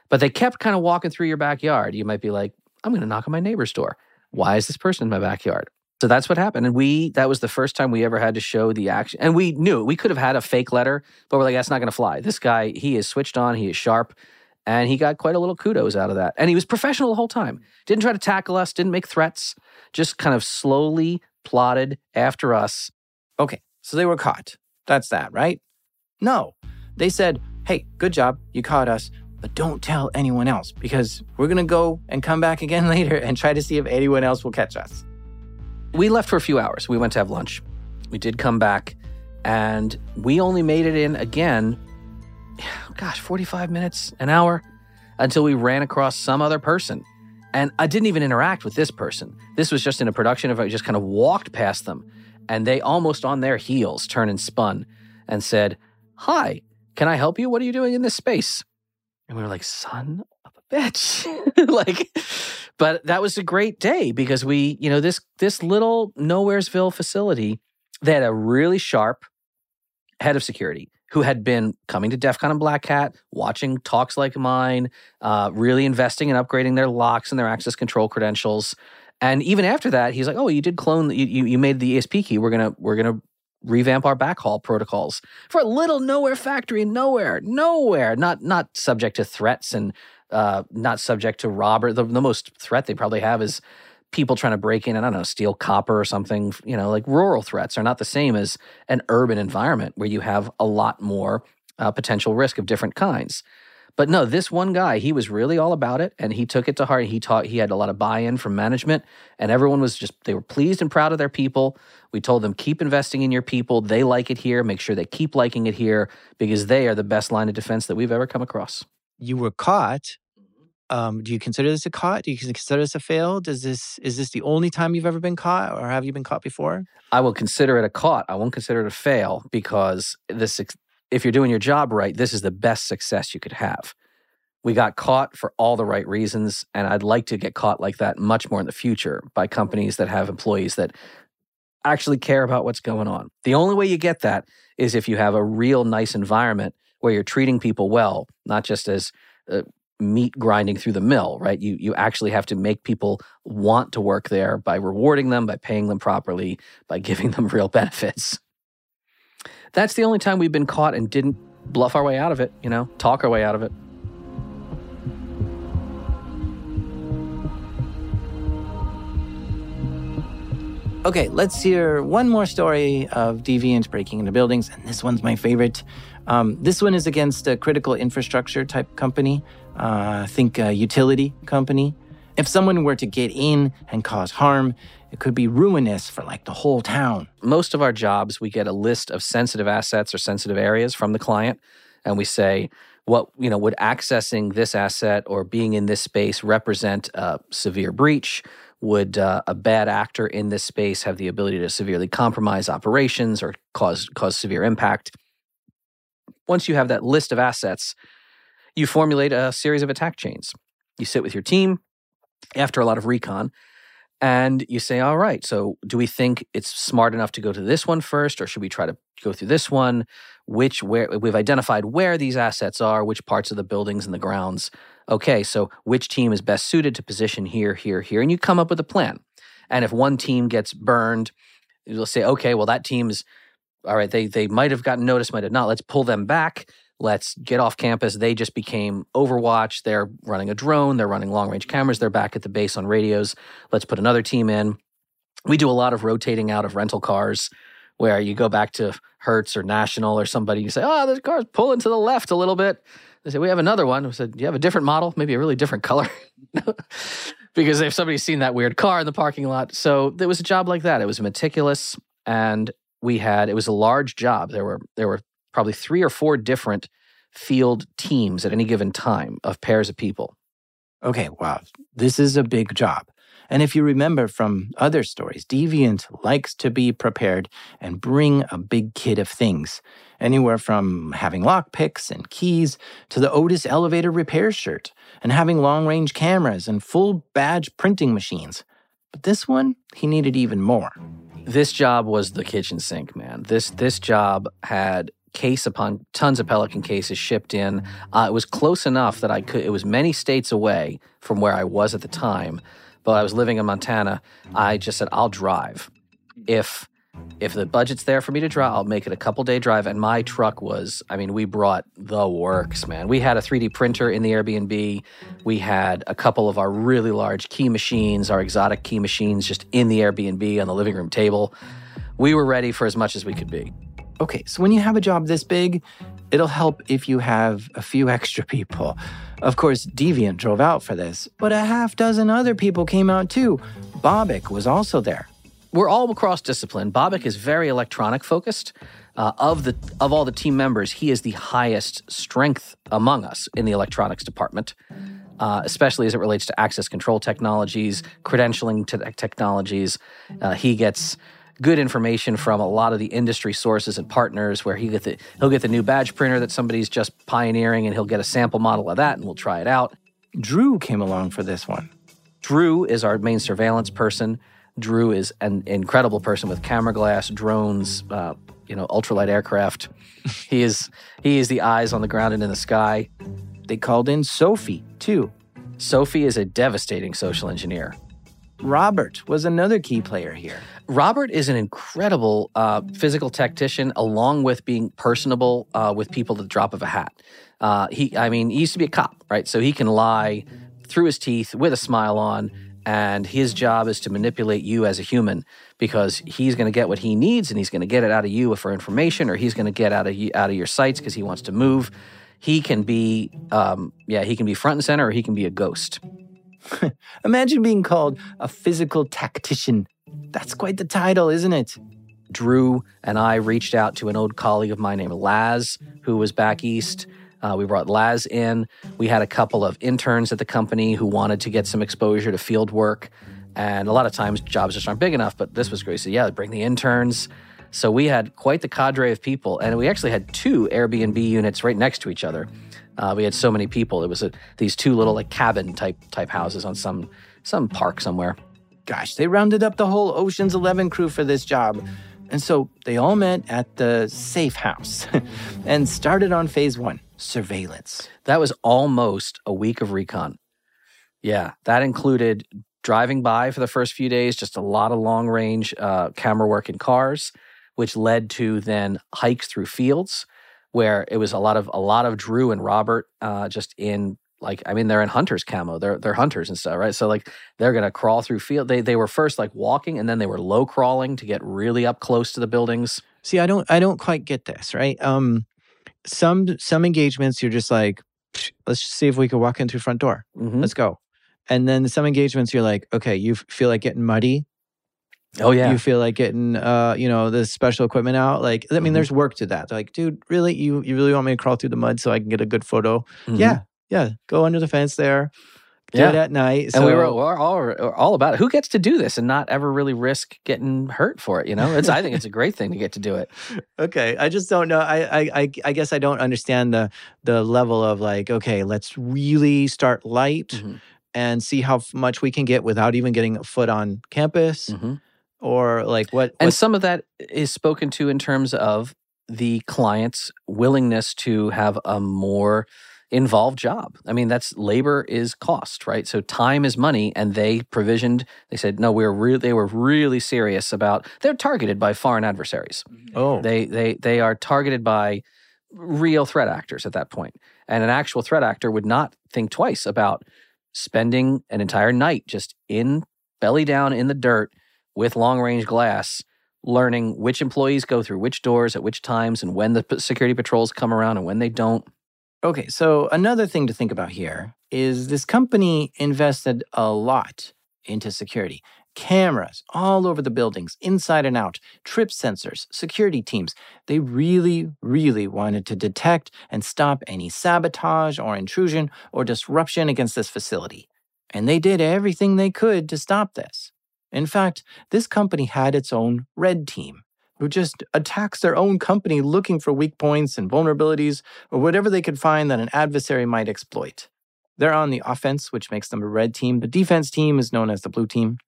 but they kept kind of walking through your backyard you might be like i'm going to knock on my neighbor's door. Why is this person in my backyard so that's what happened. And we, that was the first time we ever had to show the action. And we knew we could have had a fake letter, but we're like, that's not going to fly. This guy, he is switched on, he is sharp. And he got quite a little kudos out of that. And he was professional the whole time. Didn't try to tackle us, didn't make threats, just kind of slowly plotted after us. Okay, so they were caught. That's that, right? No. They said, hey, good job, you caught us, but don't tell anyone else because we're gonna go and come back again later and try to see if anyone else will catch us. We left for a few hours. We went to have lunch. We did come back, and we only made it in again, gosh, 45 minutes, an hour, until we ran across some other person. And I didn't even interact with this person. This was just in a production of I just kind of walked past them. and they almost on their heels turned and spun and said, Hi, can I help you? What are you doing in this space? And we were like, Son of a bitch. like, but that was a great day because we, you know, this this little Nowheresville facility, they had a really sharp head of security who had been coming to DEF CON and Black Hat, watching talks like mine, uh, really investing in upgrading their locks and their access control credentials. And even after that, he's like, "Oh, you did clone. You, you, you made the ESP key. We're gonna we're gonna revamp our backhaul protocols for a little nowhere factory, nowhere, nowhere, not not subject to threats and uh, not subject to robber. The, the most threat they probably have is people trying to break in and I don't know, steal copper or something. You know, like rural threats are not the same as an urban environment where you have a lot more uh, potential risk of different kinds. But no, this one guy, he was really all about it and he took it to heart. He taught he had a lot of buy-in from management and everyone was just they were pleased and proud of their people. We told them keep investing in your people. They like it here. Make sure they keep liking it here because they are the best line of defense that we've ever come across. You were caught. Um, do you consider this a caught? Do you consider this a fail? Does this is this the only time you've ever been caught, or have you been caught before? I will consider it a caught. I won't consider it a fail because this if you're doing your job right, this is the best success you could have. We got caught for all the right reasons, and I'd like to get caught like that much more in the future by companies that have employees that actually care about what's going on. The only way you get that is if you have a real nice environment where you're treating people well, not just as uh, meat grinding through the mill, right? You you actually have to make people want to work there by rewarding them, by paying them properly, by giving them real benefits. That's the only time we've been caught and didn't bluff our way out of it, you know, talk our way out of it. Okay, let's hear one more story of deviants breaking into buildings, and this one's my favorite. Um, this one is against a critical infrastructure type company, uh, think a utility company. If someone were to get in and cause harm, it could be ruinous for like the whole town. Most of our jobs, we get a list of sensitive assets or sensitive areas from the client, and we say, what you know would accessing this asset or being in this space represent a severe breach would uh, a bad actor in this space have the ability to severely compromise operations or cause cause severe impact once you have that list of assets, you formulate a series of attack chains. You sit with your team after a lot of recon and you say, all right, so do we think it's smart enough to go to this one first, or should we try to go through this one? Which, where we've identified where these assets are, which parts of the buildings and the grounds. Okay, so which team is best suited to position here, here, here? And you come up with a plan. And if one team gets burned, you'll say, okay, well, that team is all right, they they might have gotten noticed, might have not. Let's pull them back. Let's get off campus. They just became Overwatch. They're running a drone. They're running long range cameras. They're back at the base on radios. Let's put another team in. We do a lot of rotating out of rental cars where you go back to Hertz or National or somebody. You say, oh, this car's pulling to the left a little bit. They say, we have another one. We said, you have a different model? Maybe a really different color. because if somebody's seen that weird car in the parking lot. So there was a job like that. It was meticulous and we had it was a large job. There were there were probably three or four different field teams at any given time of pairs of people. Okay, wow. This is a big job. And if you remember from other stories, Deviant likes to be prepared and bring a big kit of things, anywhere from having lockpicks and keys to the Otis elevator repair shirt and having long range cameras and full badge printing machines. But this one, he needed even more. This job was the kitchen sink, man. This this job had case upon tons of Pelican cases shipped in. Uh, it was close enough that I could. It was many states away from where I was at the time, but I was living in Montana. I just said I'll drive if if the budget's there for me to drive, I'll make it a couple day drive. And my truck was, I mean, we brought the works, man. We had a 3D printer in the Airbnb. We had a couple of our really large key machines, our exotic key machines, just in the Airbnb on the living room table. We were ready for as much as we could be. Okay, so when you have a job this big, it'll help if you have a few extra people. Of course, Deviant drove out for this, but a half dozen other people came out too. Babak was also there we're all across discipline. Babak is very electronic focused. Uh, of the of all the team members, he is the highest strength among us in the electronics department, uh, especially as it relates to access control technologies, credentialing te- technologies. Uh, he gets good information from a lot of the industry sources and partners where he get the, he'll get the new badge printer that somebody's just pioneering and he'll get a sample model of that and we'll try it out. Drew came along for this one. Drew is our main surveillance person. Drew is an incredible person with camera glass, drones, uh, you know, ultralight aircraft. he is he is the eyes on the ground and in the sky. They called in Sophie, too. Sophie is a devastating social engineer. Robert was another key player here. Robert is an incredible uh, physical tactician, along with being personable uh, with people at the drop of a hat. Uh, he, I mean, he used to be a cop, right? So he can lie through his teeth with a smile on, and his job is to manipulate you as a human because he's going to get what he needs, and he's going to get it out of you for information, or he's going to get out of out of your sights because he wants to move. He can be, um, yeah, he can be front and center, or he can be a ghost. Imagine being called a physical tactician. That's quite the title, isn't it? Drew and I reached out to an old colleague of mine named Laz, who was back east. Uh, we brought Laz in. We had a couple of interns at the company who wanted to get some exposure to field work. And a lot of times jobs just aren't big enough, but this was great. So, yeah, bring the interns. So, we had quite the cadre of people. And we actually had two Airbnb units right next to each other. Uh, we had so many people. It was a, these two little like cabin type type houses on some some park somewhere. Gosh, they rounded up the whole Ocean's Eleven crew for this job. And so they all met at the safe house and started on phase one surveillance. That was almost a week of recon. Yeah, that included driving by for the first few days, just a lot of long range uh, camera work in cars, which led to then hikes through fields where it was a lot of a lot of Drew and Robert uh, just in like I mean they're in hunters camo they're they're hunters and stuff right so like they're gonna crawl through field they they were first like walking and then they were low crawling to get really up close to the buildings. See, I don't I don't quite get this, right? Um some some engagements you're just like let's just see if we can walk in through front door. Mhm. Let's go. And then some engagements you're like, okay, you feel like getting muddy. Oh yeah, You feel like getting uh, you know, the special equipment out. Like I mean, Mhm. there's work to that. They're like, dude, really? You you really want me to crawl through the mud so I can get a good photo? Mhm. Yeah, yeah. Go under the fence there. Do Yeah. it at night. And we were, we're all, we're all about it. Who gets to do this and not ever really risk getting hurt for it? You know, it's I think it's a great thing to get to do it. Okay, I just don't know. I, I, I, I guess I don't understand the the level of like, okay, let's really start light Mhm. and see how much we can get without even getting a foot on campus, Mhm. Or like what? And what- some of that is spoken to in terms of the client's willingness to have a more involved job. I mean, that's labor is cost, right? So time is money, and they provisioned. They said no, we were really they were really serious about. They're targeted by foreign adversaries. Mm-hmm. oh, They they they are targeted by real threat actors at that point. And an actual threat actor would not think twice about spending an entire night just in belly down in the dirt with long range glass learning which employees go through which doors at which times and when the security patrols come around and when they don't. okay. So another thing to think about here is this company invested a lot into security. Cameras all over the buildings, inside and out, trip sensors, security teams. They really, really wanted to detect and stop any sabotage or intrusion or disruption against this facility. And they did everything they could to stop this. In fact, this company had its own red team who just attacks their own company looking for weak points and vulnerabilities or whatever they could find that an adversary might exploit. They're on the offense, which makes them a red team. The defense team is known as the blue team.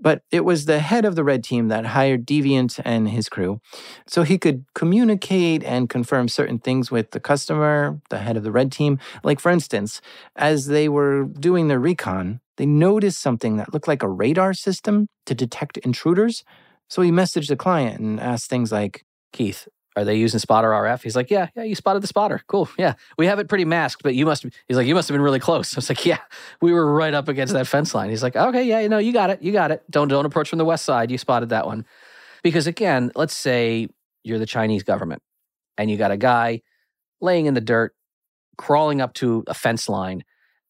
But it was the head of the red team that hired Deviant and his crew so he could communicate and confirm certain things with the customer, the head of the red team. Like, for instance, as they were doing their recon, they noticed something that looked like a radar system to detect intruders. So he messaged the client and asked things like, Keith, are they using SpotterRF? He's like, yeah, yeah, you spotted the spotter. Cool. Yeah, we have it pretty masked, but you must. He's like, you must have been really close. I was like, yeah, we were right up against that fence line. He's like, okay, yeah, you know, you got it, you got it. Don't don't approach from the west side. You spotted that one, because again, let's say you're the Chinese government and you got a guy laying in the dirt, crawling up to a fence line.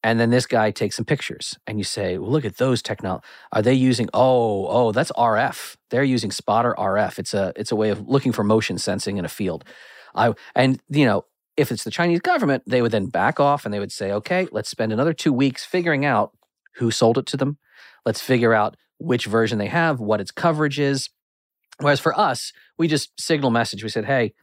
And then this guy takes some pictures, and you say, "Well, look at those technology. Are they using? Oh, oh, that's RF. They're using SpotterRF. It's a it's a way of looking for motion sensing in a field. I and you know if it's the Chinese government, they would then back off and they would say, okay, let's spend another two weeks figuring out who sold it to them. Let's figure out which version they have, what its coverage is, Whereas for us, we just signal message. We said, hey,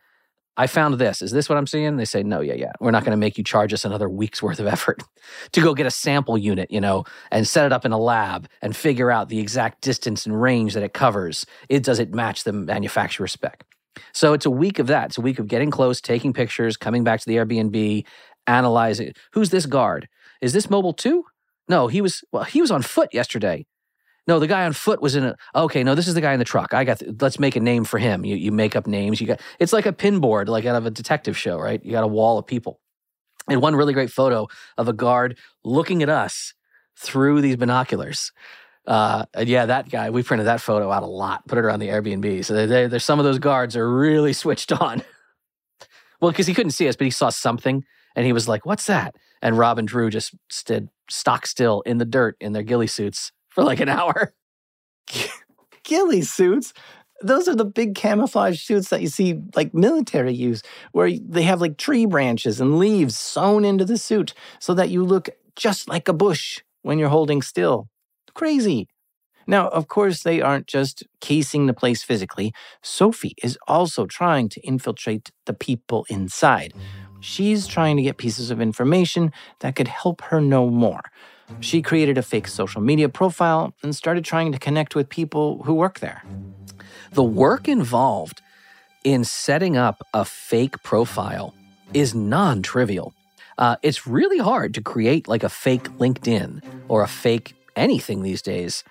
I found this. Is this what I'm seeing? They say, no, yeah, yeah. We're not going to make you charge us another week's worth of effort to go get a sample unit, you know, and set it up in a lab and figure out the exact distance and range that it covers. It does it match the manufacturer spec. So it's a week of that. It's a week of getting close, taking pictures, coming back to the Airbnb, analyzing who's this guard? Is this mobile too? No, he was well, he was on foot yesterday. No, the guy on foot was in a. Okay, no, this is the guy in the truck. I got. Let's make a name for him. You you make up names. You got. It's like a pin board, like out of a detective show, right? You got a wall of people. And one really great photo of a guard looking at us through these binoculars. Uh, yeah, that guy. We printed that photo out a lot. Put it around the Airbnb. So they, there's some of those guards are really switched on. well, because he couldn't see us, but he saw something, and he was like, "What's that?" And Rob and Drew just stood stock still in the dirt in their ghillie suits for like an hour. ghillie suits? Those are the big camouflage suits that you see like military use, where they have like tree branches and leaves sewn into the suit so that you look just like a bush when you're holding still. Crazy. Now, of course, they aren't just casing the place physically. Sophie is also trying to infiltrate the people inside. She's trying to get pieces of information that could help her know more. She created a fake social media profile and started trying to connect with people who work there. The work involved in setting up a fake profile is non trivial. Uh, it's really hard to create like a fake LinkedIn or a fake anything these days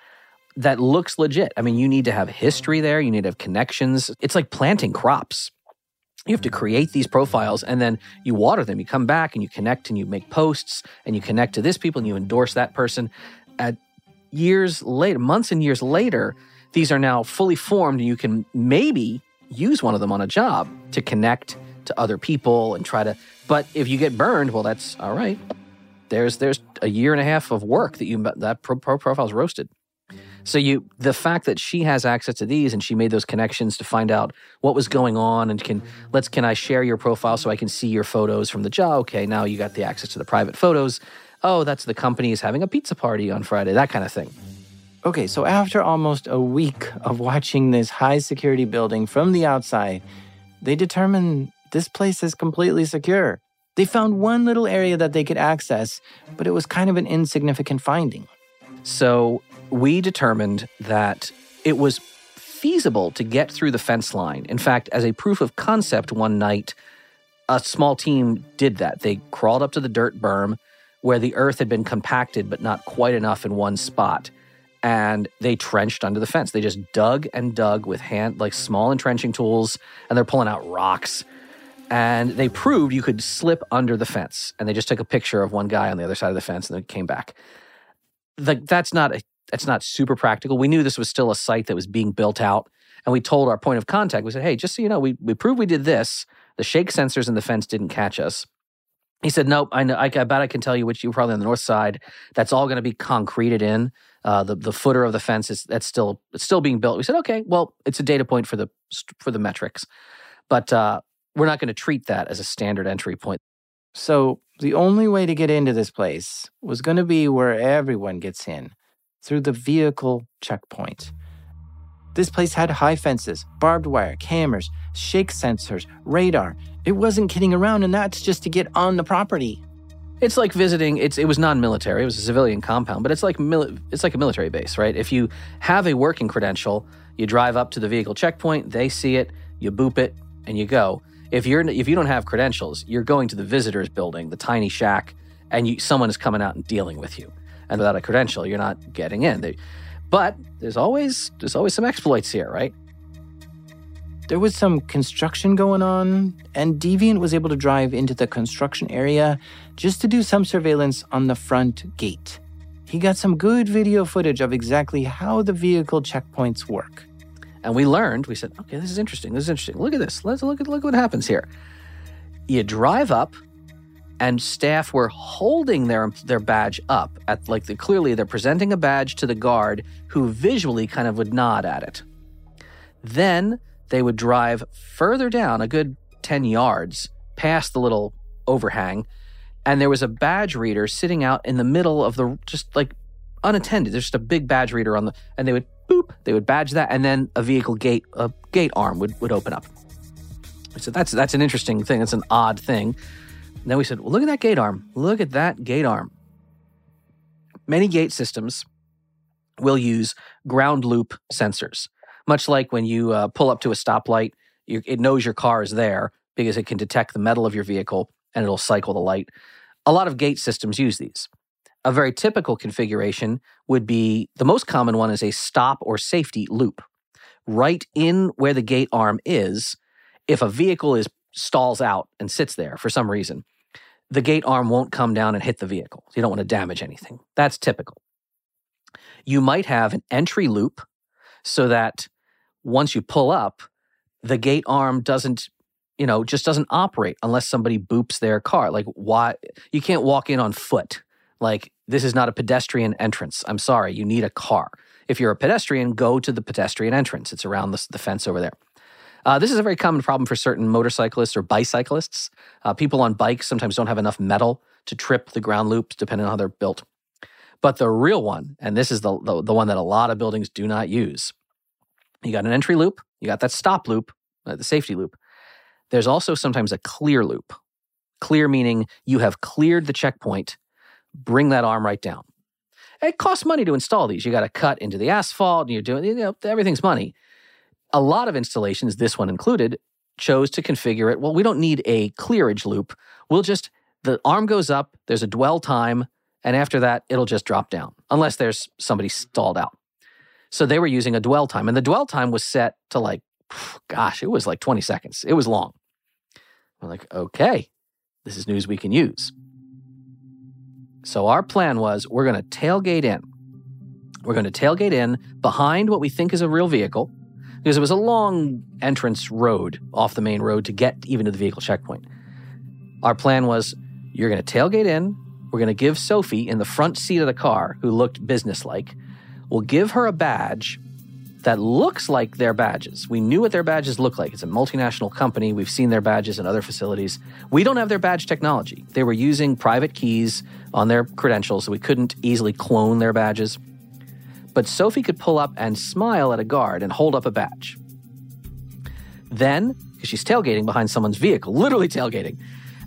that looks legit. I mean, you need to have history there, you need to have connections. It's like planting crops. You have to mm-hmm. create these profiles and then you water them. You come back and you connect and you make posts and you connect to this people and you endorse that person. At years later, months and years later, these are now fully formed and you can maybe use one of them on a job to connect to other people and try to but if you get burned, well that's all right. There's there's a year and a half of work that you that pro, pro profile's roasted. So you the fact that she has access to these and she made those connections to find out what was going on and can let's can I share your profile so I can see your photos from the job? Okay, now you got the access to the private photos. Oh, that's the company is having a pizza party on Friday, that kind of thing. Okay, so after almost a week of watching this high security building from the outside, they determined this place is completely secure. They found one little area that they could access, but it was kind of an insignificant finding. So we determined that it was feasible to get through the fence line. In fact, as a proof of concept, one night, a small team did that. They crawled up to the dirt berm where the earth had been compacted, but not quite enough in one spot. And they trenched under the fence. They just dug and dug with hand, like small entrenching tools, and they're pulling out rocks. And they proved you could slip under the fence. And they just took a picture of one guy on the other side of the fence and then came back. That's not a that's not super practical. We knew this was still a site that was being built out. And we told our point of contact, we said, hey, just so you know, we, we proved we did this. The shake sensors in the fence didn't catch us. He said, nope, I, know, I, I bet I can tell you which you were probably on the north side. That's all going to be concreted in. Uh, the, the footer of the fence is that's still it's still being built. We said, okay, well, it's a data point for the for the metrics, but uh, we're not going to treat that as a standard entry point. So the only way to get into this place was going to be where everyone gets in, through the vehicle checkpoint. This place had high fences, barbed wire, cameras, shake sensors, radar. It wasn't kidding around, and that's just to get on the property. It's like visiting. It's it was non-military. It was a civilian compound, but it's like mili- it's like a military base, right? If you have a working credential, you drive up to the vehicle checkpoint. They see it, you boop it, and you go. If you're if you don't have credentials, you're going to the visitors building, the tiny shack, and you, someone is coming out and dealing with you and without a credential, you're not getting in. They, but there's always there's always some exploits here, right? There was some construction going on, and Deviant was able to drive into the construction area just to do some surveillance on the front gate. He got some good video footage of exactly how the vehicle checkpoints work. And we learned, we said, okay, this is interesting. This is interesting. Look at this. Let's look at look what happens here. You drive up and staff were holding their their badge up at like the, clearly they're presenting a badge to the guard who visually kind of would nod at it. Then they would drive further down a good 10 yards past the little overhang and there was a badge reader sitting out in the middle of the just like unattended. There's just a big badge reader on the and they would boop they would badge that, and then a vehicle gate, a gate arm would, would open up. So that's that's an interesting thing. That's an odd thing. And then we said, well, look at that gate arm. Look at that gate arm. Many gate systems will use ground loop sensors, much like when you uh, pull up to a stoplight, you, it knows your car is there because it can detect the metal of your vehicle and it'll cycle the light. A lot of gate systems use these. A very typical configuration would be the most common one is a stop or safety loop. Right in where the gate arm is, if a vehicle is stalls out and sits there for some reason, the gate arm won't come down and hit the vehicle. You don't want to damage anything. That's typical. You might have an entry loop so that once you pull up, the gate arm doesn't, you know, just doesn't operate unless somebody boops their car. Like, why? You can't walk in on foot. Like, this is not a pedestrian entrance. I'm sorry, you need a car. If you're a pedestrian, go to the pedestrian entrance. It's around the, the fence over there. Uh, this is a very common problem for certain motorcyclists or bicyclists. Uh, people on bikes sometimes don't have enough metal to trip the ground loops, depending on how they're built. But the real one, and this is the, the, the one that a lot of buildings do not use, you got an entry loop, you got that stop loop, uh, the safety loop. There's also sometimes a clear loop. Clear meaning you have cleared the checkpoint, bring that arm right down. It costs money to install these. You got to cut into the asphalt, and you're doing you know, everything's money. A lot of installations, this one included, chose to configure it. Well, we don't need a clearage loop. We'll just the arm goes up. There's a dwell time, and after that, it'll just drop down unless there's somebody mm-hmm. stalled out. So they were using a dwell time, and the dwell time was set to like, gosh, it was like 20 seconds. It was long. We're like, okay, this is news we can use. So our plan was we're going to tailgate in. We're going to tailgate in behind what we think is a real vehicle because it was a long entrance road off the main road to get even to the vehicle checkpoint. Our plan was you're going to tailgate in. We're going to give Sophie in the front seat of the car, who looked businesslike, we'll give her a badge that looks like their badges. We knew what their badges look like. It's a multinational company. We've seen their badges in other facilities. We don't have their badge technology. They were using private keys on their credentials, so we couldn't easily clone their badges. But Sophie could pull up and smile at a guard and hold up a badge. Then, because she's tailgating behind someone's vehicle, literally tailgating,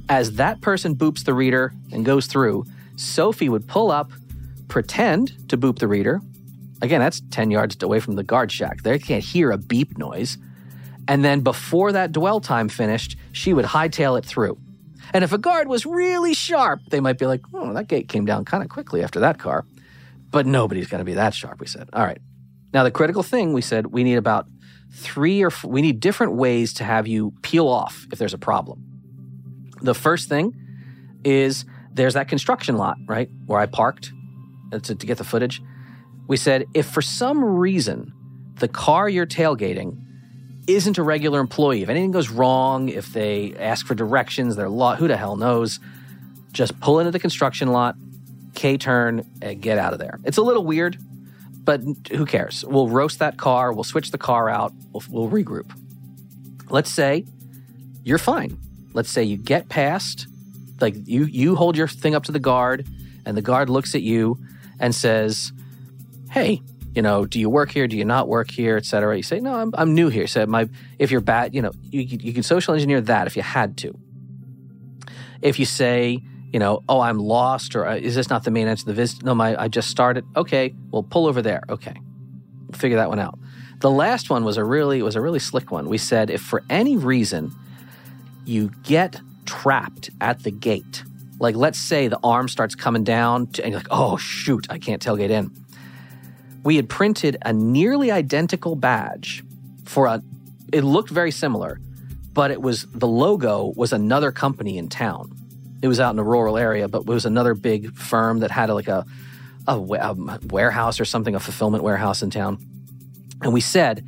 as that person boops the reader and goes through, Sophie would pull up, pretend to boop the reader, Again, that's 10 yards away from the guard shack. They can't hear a beep noise. And then before that dwell time finished, she would hightail it through. And if a guard was really sharp, they might be like, oh, that gate came down kind of quickly after that car. But nobody's going to be that sharp, we said. All right. Now, the critical thing, we said, we need about three or f- we need different ways to have you peel off if there's a problem. The first thing is there's that construction lot, right, where I parked uh, to, to get the footage. We said if for some reason the car you're tailgating isn't a regular employee, if anything goes wrong, if they ask for directions, they're law, who the hell knows, just pull into the construction lot, K turn, and eh, get out of there. It's a little weird, but who cares? We'll roast that car, we'll switch the car out, we'll, we'll regroup. Let's say you're fine. Let's say you get past, like you you hold your thing up to the guard, and the guard looks at you and says, hey, you know, do you work here? Do you not work here, etc." You say, no, I'm, I'm new here. So my, if you're bad, you know, you, you can social engineer that if you had to. If you say, you know, oh, I'm lost, or uh, is this not the main entrance to the visit? No, my, I just started. Okay, well, pull over there. Okay, we'll figure that one out. The last one was a really was a really slick one. We said if for any reason you get trapped at the gate, like let's say the arm starts coming down, to, and you're like, oh shoot, I can't tailgate in we had printed a nearly identical badge for a it looked very similar but it was the logo was another company in town it was out in a rural area but it was another big firm that had like a, a, a warehouse or something a fulfillment warehouse in town. And we said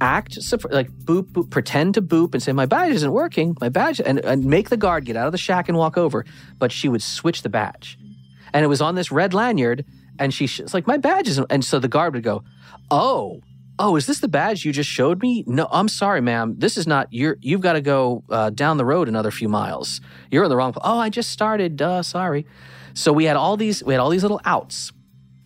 act like boop, boop pretend to boop and say my badge isn't working. My badge and, and make the guard get out of the shack and walk over. But she would switch the badge. And it was on this red lanyard and she's like, my badge isn't. And so the guard would go, oh, oh, is this the badge you just showed me? No, I'm sorry, ma'am. This is not. You've got to go uh, down the road another few miles. You're in the wrong. Oh, I just started. Duh, sorry. So we had all these. We had all these little outs.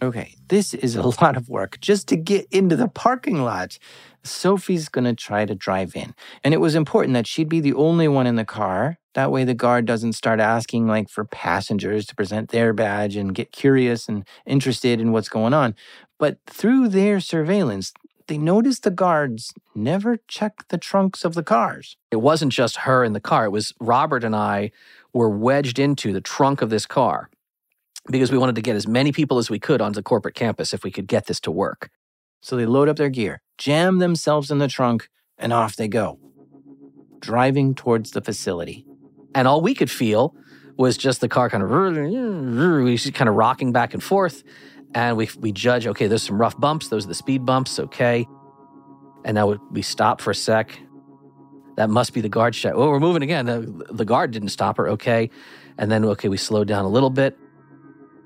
Okay, this is a lot of work just to get into the parking lot. Sophie's going to try to drive in. And it was important that she'd be the only one in the car. That way, the guard doesn't start asking, like, for passengers to present their badge and get curious and interested in what's going on. But through their surveillance, they noticed the guards never checked the trunks of the cars. It wasn't just her in the car, it was Robert and I were wedged into the trunk of this car because we wanted to get as many people as we could onto corporate campus if we could get this to work. So they load up their gear, jam themselves in the trunk, and off they go, driving towards the facility. And all we could feel was just the car kind of kind of rocking back and forth. And we, we judge, okay, there's some rough bumps. Those are the speed bumps. Okay. And now we stop for a sec. That must be the guard shot. Oh, we're moving again. The, the guard didn't stop her. Okay. And then, okay, we slowed down a little bit.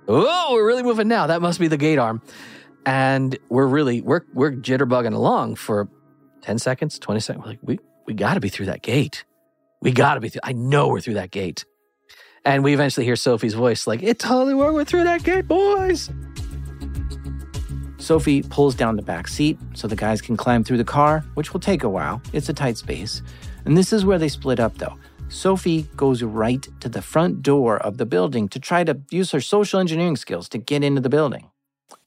Oh, we're really moving now. That must be the gate arm. And we're really, we're, we're jitterbugging along for 10 seconds, 20 seconds. We're like, we, we got to be through that gate. We got to be through. I know we're through that gate. And we eventually hear Sophie's voice, like, it totally worked. We're through that gate, boys. Sophie pulls down the back seat so the guys can climb through the car, which will take a while. It's a tight space. And this is where they split up, though. Sophie goes right to the front door of the building to try to use her social engineering skills to get into the building.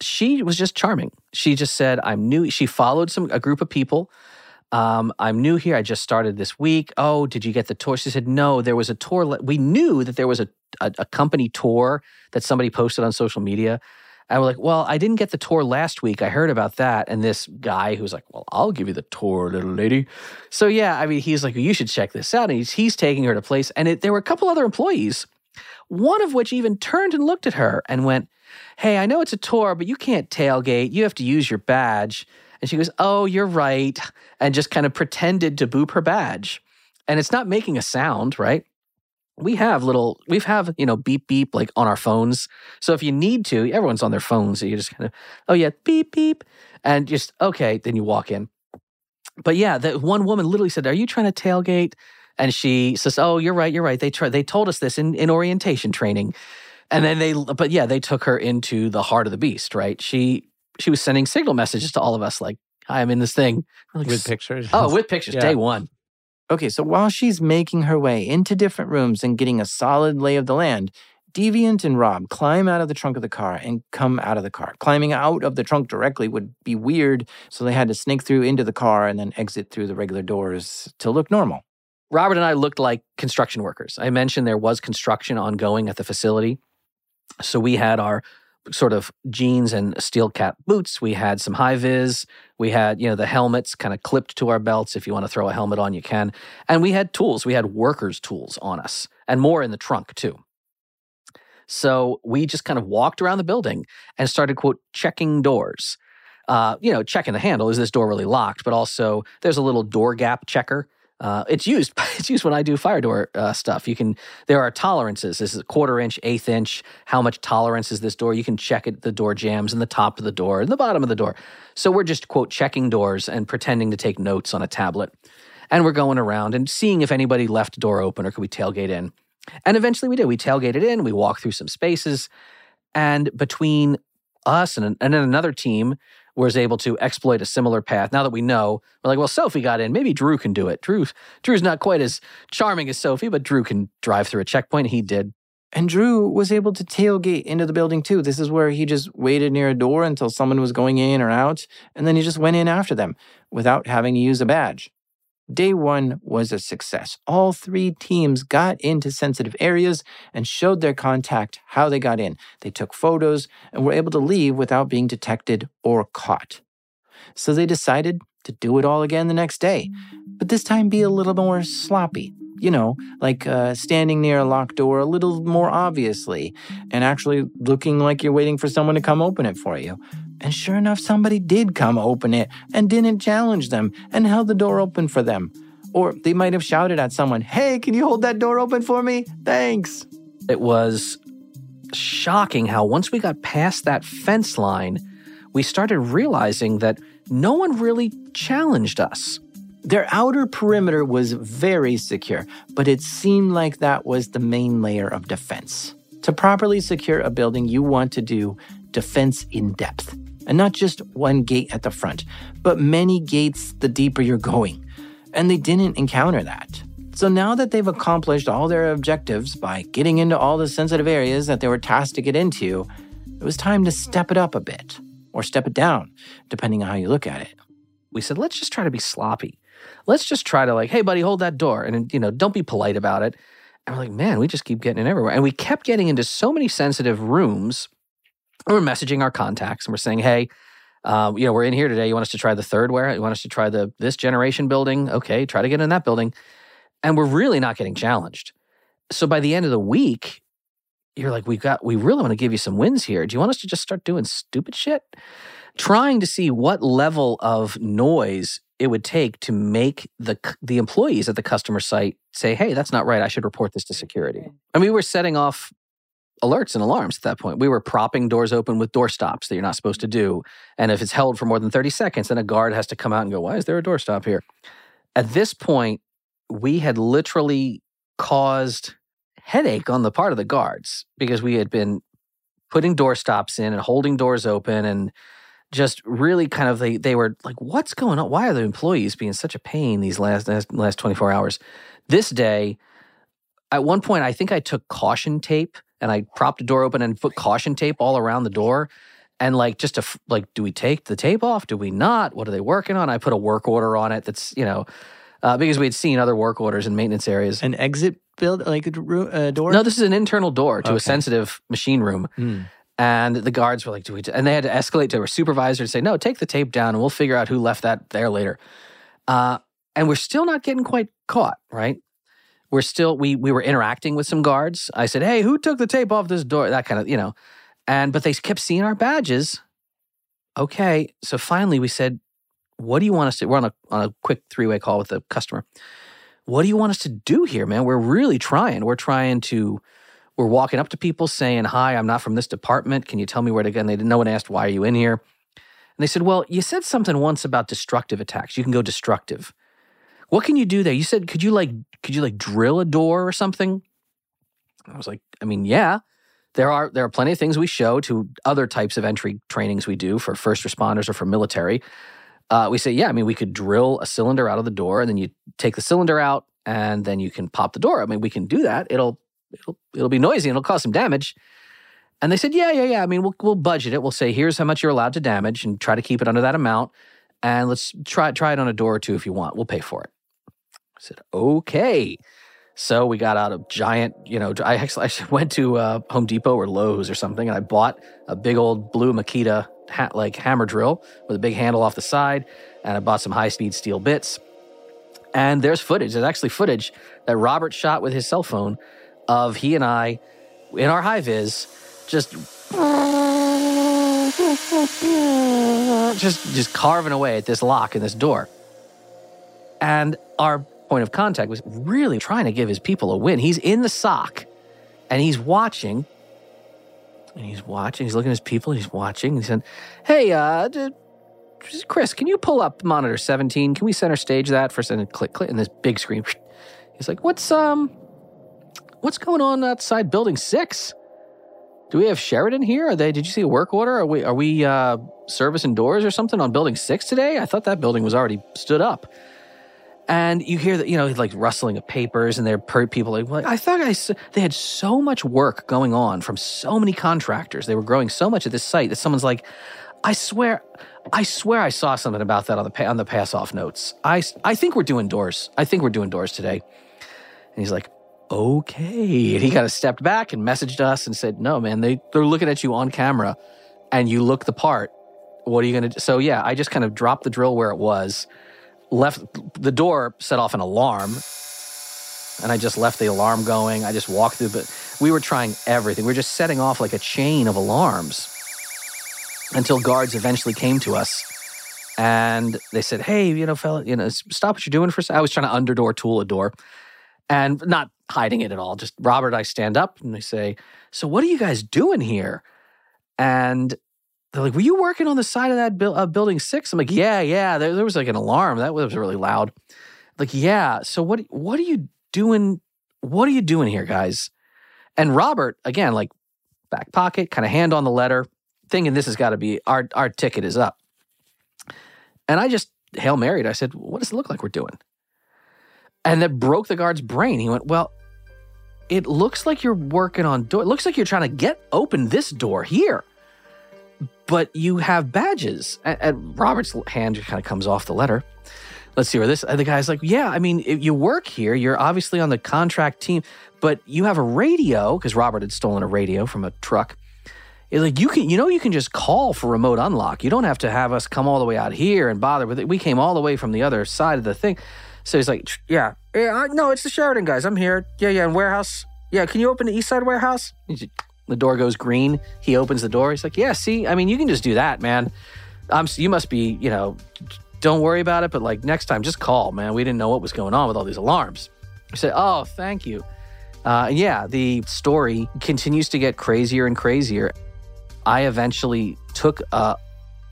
She was just charming. She just said, I'm new. She followed some a group of people. Um, I'm new here. I just started this week. Oh, did you get the tour? She said, No, there was a tour. We knew that there was a, a, a company tour that somebody posted on social media. I was like, well, I didn't get the tour last week. I heard about that. And this guy who's like, well, I'll give you the tour, little lady. So yeah, I mean, he's like, you should check this out. And he's, he's taking her to place. And it, there were a couple other employees, one of which even turned and looked at her and went, hey, I know it's a tour, but you can't tailgate. You have to use your badge. And she goes, oh, you're right. And just kind of pretended to boop her badge. And it's not making a sound, right? We have little we've have you know beep beep like on our phones. So if you need to everyone's on their phones so you just kind of oh yeah beep beep and just okay then you walk in. But yeah the one woman literally said are you trying to tailgate? And she says oh you're right you're right they try, they told us this in, in orientation training. And then they but yeah they took her into the heart of the beast right? She she was sending signal messages to all of us like hi i'm in this thing. Like, with pictures. Oh with pictures yeah. day one Okay, so while she's making her way into different rooms and getting a solid lay of the land, Deviant and Rob climb out of the trunk of the car and come out of the car. Climbing out of the trunk directly would be weird, so they had to snake through into the car and then exit through the regular doors to look normal. Robert and I looked like construction workers. I mentioned there was construction ongoing at the facility. So we had our sort of jeans and steel cap boots. We had some high vis. We had, you know, the helmets kind of clipped to our belts. If you want to throw a helmet on, you can. And we had tools. We had workers' tools on us and more in the trunk too. So we just kind of walked around the building and started, quote, checking doors. Uh, you know, checking the handle. Is this door really locked? But also, there's a little door gap checker uh, it's used. It's used when I do fire door uh, stuff. You can. There are tolerances. This is a quarter inch, eighth inch. How much tolerance is this door? You can check it. The door jambs in the top of the door and the bottom of the door. So we're just quote checking doors and pretending to take notes on a tablet, and we're going around and seeing if anybody left door open or could we tailgate in. And eventually we did. We tailgated in. We walked through some spaces, and between us and, and another team was able to exploit a similar path. Now that we know, we're like, well, Sophie got in. Maybe Drew can do it. Drew, Drew's not quite as charming as Sophie, but Drew can drive through a checkpoint. He did. And Drew was able to tailgate into the building too. This is where he just waited near a door until someone was going in or out, and then he just went in after them without having to use a badge. Day one was a success. All three teams got into sensitive areas and showed their contact how they got in. They took photos and were able to leave without being detected or caught. So they decided to do it all again the next day, but this time be a little more sloppy. You know, like uh, standing near a locked door a little more obviously, and actually looking like you're waiting for someone to come open it for you. And sure enough, somebody did come open it and didn't challenge them and held the door open for them. Or they might have shouted at someone, Hey, can you hold that door open for me? Thanks. It was shocking how once we got past that fence line, we started realizing that no one really challenged us. Their outer perimeter was very secure, but it seemed like that was the main layer of defense. To properly secure a building, you want to do defense in depth. And not just one gate at the front, but many gates the deeper you're going. And they didn't encounter that. So now that they've accomplished all their objectives by getting into all the sensitive areas that they were tasked to get into, it was time to step it up a bit, or step it down, depending on how you look at it. We said, let's just try to be sloppy. Let's just try to, like, hey, buddy, hold that door. And, you know, don't be polite about it. And we're like, man, we just keep getting in everywhere. And we kept getting into so many sensitive rooms. We're messaging our contacts and we're saying, hey, uh, you know, we're in here today. You want us to try the third warehouse? You want us to try the this generation building? Okay, try to get in that building. And we're really not getting challenged. So by the end of the week, you're like, we got, we really want to give you some wins here. Do you want us to just start doing stupid shit? Trying to see what level of noise it would take to make the the employees at the customer site say, "Hey, that's not right. I should report this to security." And we were setting off alerts and alarms at that point. We were propping doors open with door stops that you're not supposed to do. And if it's held for more than 30 seconds, then a guard has to come out and go, "Why is there a door stop here?" At this point, we had literally caused headache on the part of the guards because we had been putting door stops in and holding doors open and just really kind of they they were like what's going on why are the employees being such a pain these last last 24 hours this day at one point i think i took caution tape and i propped a door open and put caution tape all around the door and like just to like do we take the tape off do we not what are they working on i put a work order on it that's you know uh, because we had seen other work orders in maintenance areas an exit build like a uh, door no this is an internal door to okay. a sensitive machine room mm. And the guards were like, "Do we?" And they had to escalate to a supervisor to say, "No, take the tape down, and we'll figure out who left that there later." Uh, and we're still not getting quite caught, right? We're still we we were interacting with some guards. I said, "Hey, who took the tape off this door?" That kind of, you know. And but they kept seeing our badges. Okay, so finally we said, "What do you want us to?" We're on a on a quick three way call with the customer. What do you want us to do here, man? We're really trying. We're trying to we're walking up to people saying, Hi, I'm not from this department. Can you tell me where to go? And they, no one asked, Why are you in here? And they said, Well, you said something once about destructive attacks. You can go destructive. What can you do there? You said, Could you like, could you like drill a door or something? I was like, I mean, yeah. There are there are plenty of things we show to other types of entry trainings we do for first responders or for military. Uh, we say, yeah, I mean, we could drill a cylinder out of the door, and then you take the cylinder out, and then you can pop the door. I mean, we can do that. It'll it'll it'll be noisy and it'll cause some damage. And they said, yeah, yeah, yeah. I mean, we'll we'll budget it. We'll say here's how much you're allowed to damage and try to keep it under that amount. And let's try try it on a door or two if you want. We'll pay for it. Said, okay. So we got out a giant, you know, I actually I went to uh, Home Depot or Lowe's or something, and I bought a big old blue Makita hat, like hammer drill with a big handle off the side, and I bought some high speed steel bits. And there's footage. There's actually footage that Robert shot with his cell phone of he and I in our high vis just just just carving away at this lock and this door. And our point of contact was really trying to give his people a win. He's in the SOC and he's watching. And he's watching, he's looking at his people, And he's watching. He said, Hey, uh, Chris, can you pull up monitor 17? Can we center stage that for a second? Click, click, and this big screen. He's like, What's um what's going on outside building six? Do we have Sheridan here? Are they? Did you see a work order? Are we are we uh, servicing doors or something on building six today? I thought that building was already stood up. And you hear that you know like rustling of papers, and there are people like, well, I thought I they had so much work going on from so many contractors. They were growing so much at this site that someone's like, I swear, I swear I saw something about that on the on the pass off notes. I I think we're doing doors. I think we're doing doors today. And he's like, okay. And he kind of stepped back and messaged us and said, no, man, they, they're looking at you on camera and you look the part. What are you going to do? So, yeah, I just kind of dropped the drill where it was, left the door, set off an alarm, and I just left the alarm going. I just walked through, but we were trying everything. We were just setting off like a chain of alarms until guards eventually came to us and they said, "Hey, you know, fella, you know, stop what you're doing for." I was trying to underdoor tool a door, and not hiding it at all. Just Robert I stand up and they say, So what are you guys doing here? And they're like, Were you working on the side of that bu- uh, building six? I'm like, Yeah, yeah. There, there was like an alarm. That was really loud. Like, yeah. So what what are you doing? What are you doing here, guys? And Robert, again, like back pocket, kind of hand on the letter, thinking this has got to be our our ticket is up. And I just hail married. I said, "What does it look like we're doing?" And that broke the guard's brain. He went, "Well, it looks like you're working on door. It looks like you're trying to get open this door here, but you have badges." And, Robert's hand kind of comes off the letter. Let's see where this. The guy's like, "Yeah, I mean, you work here. You're obviously on the contract team, but you have a radio because Robert had stolen a radio from a truck." It's like you can, you know, you can just call for remote unlock. You don't have to have us come all the way out here and bother with it. We came all the way from the other side of the thing. So he's like, yeah, yeah, no, it's the Sheridan guys. I'm here. Yeah, yeah, in warehouse. Yeah, can you open the East Side warehouse? The door goes green. He opens the door. He's like, yeah, see, I mean, you can just do that, man. I'm, you must be, you know, don't worry about it. But like next time, just call, man. We didn't know what was going on with all these alarms. I said, oh, thank you. Uh, yeah, the story continues to get crazier and crazier. I eventually took a,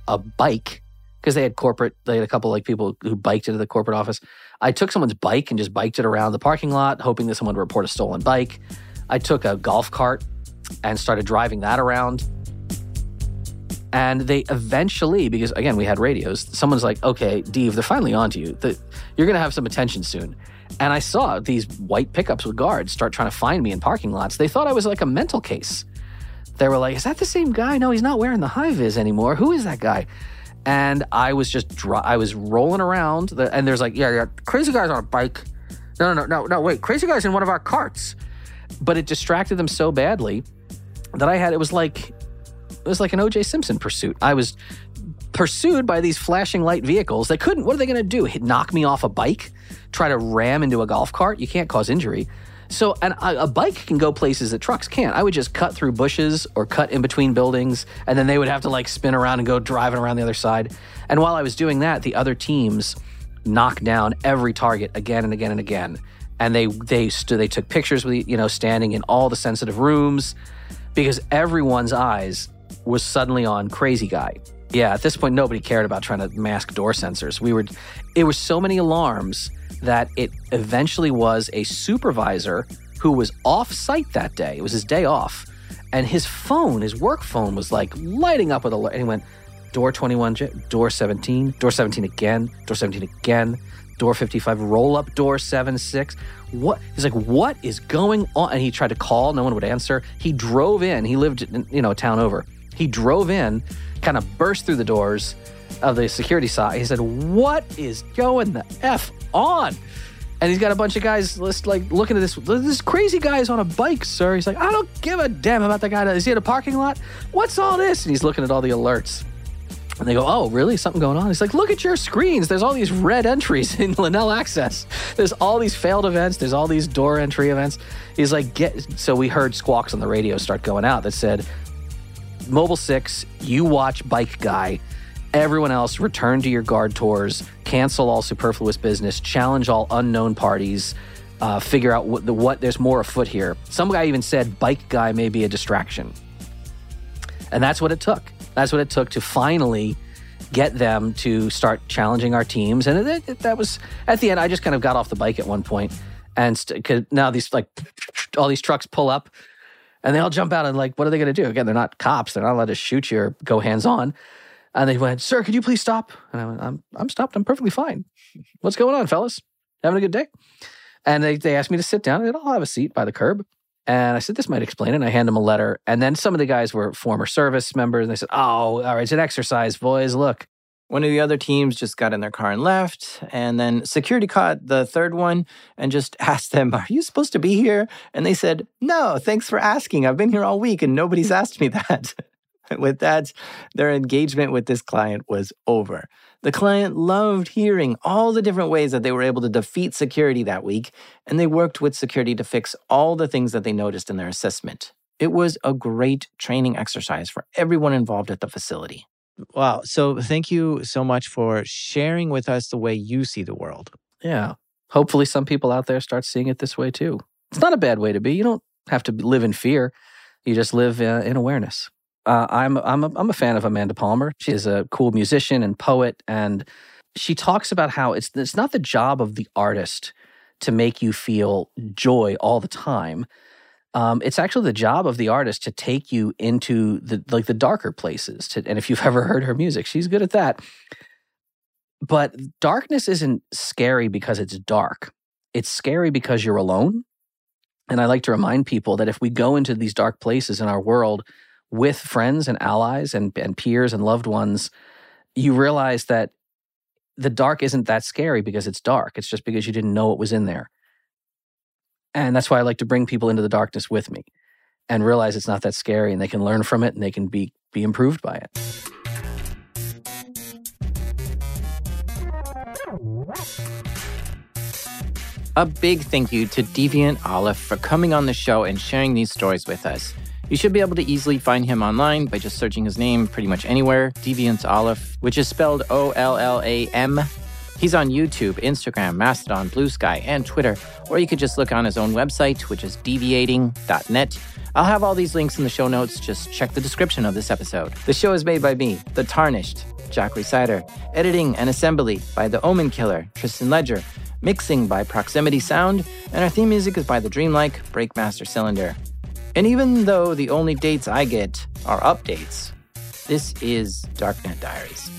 a bike because they had corporate, they had a couple like people who biked into the corporate office. I took someone's bike and just biked it around the parking lot, hoping that someone would report a stolen bike. I took a golf cart and started driving that around. And they eventually, because again, we had radios, someone's like, okay, Dave, they're finally onto you. The, you're going to have some attention soon. And I saw these white pickups with guards start trying to find me in parking lots. They thought I was like a mental case they were like, "Is that the same guy? No, he's not wearing the high vis anymore. Who is that guy?" And I was just dry, I was rolling around, the, and there's like, "Yeah, yeah, crazy guys on a bike." No, no, no, no, no. Wait, crazy guys in one of our carts. But it distracted them so badly that I had it was like it was like an O.J. Simpson pursuit. I was pursued by these flashing light vehicles. They couldn't. What are they going to do? Hit, knock me off a bike? Try to ram into a golf cart? You can't cause injury. So, and a, a, bike can go places that trucks can't. I would just cut through bushes or cut in between buildings, and then they would have to like spin around and go driving around the other side. And while I was doing that, the other teams knocked down every target again and again and again. And they they stood, they took pictures with you know standing in all the sensitive rooms because everyone's eyes was suddenly on crazy guy. Yeah, at this point nobody cared about trying to mask door sensors. We were it was so many alarms that it eventually was a supervisor who was off site that day. It was his day off. And his phone, his work phone, was like lighting up with alert. And he went, door 21, door 17, door 17 again, door 17 again, door 55, roll up door 76. What? He's like, what is going on? And he tried to call, no one would answer. He drove in, he lived, in, you know, a town over. He drove in, kind of burst through the doors of the security side. He said, What is going the F on? And he's got a bunch of guys just like looking at this. This crazy guy is on a bike, sir. He's like, I don't give a damn about the guy. Is he in a parking lot? What's all this? And he's looking at all the alerts. And they go, Oh, really? Something going on? He's like, Look at your screens. There's all these red entries in Lenel Access. There's all these failed events. There's all these door entry events. He's like, Get. So we heard squawks on the radio start going out that said, Mobile 6, you watch Bike Guy Everyone else, return to your guard tours, cancel all superfluous business, challenge all unknown parties, uh, figure out what, the, what there's more afoot here. Some guy even said bike guy may be a distraction. And that's what it took. That's what it took to finally get them to start challenging our teams. And it, it, that was at the end. I just kind of got off the bike at one point, and st- now these like all these trucks pull up, and they all jump out and like, what are they going to do? Again, they're not cops. They're not allowed to shoot you or go hands on. And they went, Sir, could you please stop? And I went, I'm, I'm stopped. I'm perfectly fine. What's going on, fellas? Having a good day? And they, they asked me to sit down. And I'll have a seat by the curb. And I said, This might explain it. And I hand them a letter. And then some of the guys were former service members. And they said, Oh, all right, it's an exercise, boys. Look. One of the other teams just got in their car and left. And then security caught the third one and just asked them, Are you supposed to be here? And they said, No, thanks for asking. I've been here all week and nobody's asked me that. with that, their engagement with this client was over. The client loved hearing all the different ways that they were able to defeat security that week, and they worked with security to fix all the things that they noticed in their assessment. It was a great training exercise for everyone involved at the facility. Wow. So, thank you so much for sharing with us the way you see the world. Yeah. Hopefully, some people out there start seeing it this way too. It's not a bad way to be. You don't have to live in fear, you just live uh, in awareness uh, I'm I'm a, I'm a fan of Amanda Palmer. She is a cool musician and poet, and she talks about how it's it's not the job of the artist to make you feel joy all the time. Um, it's actually the job of the artist to take you into the like the darker places. To, and if you've ever heard her music, she's good at that. But darkness isn't scary because it's dark. It's scary because you're alone. And I like to remind people that if we go into these dark places in our world with friends and allies and, and peers and loved ones, you realize that the dark isn't that scary because it's dark. It's just because you didn't know what was in there. And that's why I like to bring people into the darkness with me and realize it's not that scary and they can learn from it and they can be be improved by it. A big thank you to Deviant Ollam for coming on the show and sharing these stories with us. You should be able to easily find him online by just searching his name pretty much anywhere, Deviant Ollam, which is spelled O L L A M. He's on YouTube, Instagram, Mastodon, Blue Sky, and Twitter, or you could just look on his own website, which is deviating.net. I'll have all these links in the show notes. Just check the description of this episode. The show is made by me, The Tarnished, Jack Rhysider. Editing and assembly by The Omen Killer, Tristan Ledger. Mixing by Proximity Sound. And our theme music is by the dreamlike Breakmaster Cylinder. And even though the only dates I get are updates, this is Darknet Diaries.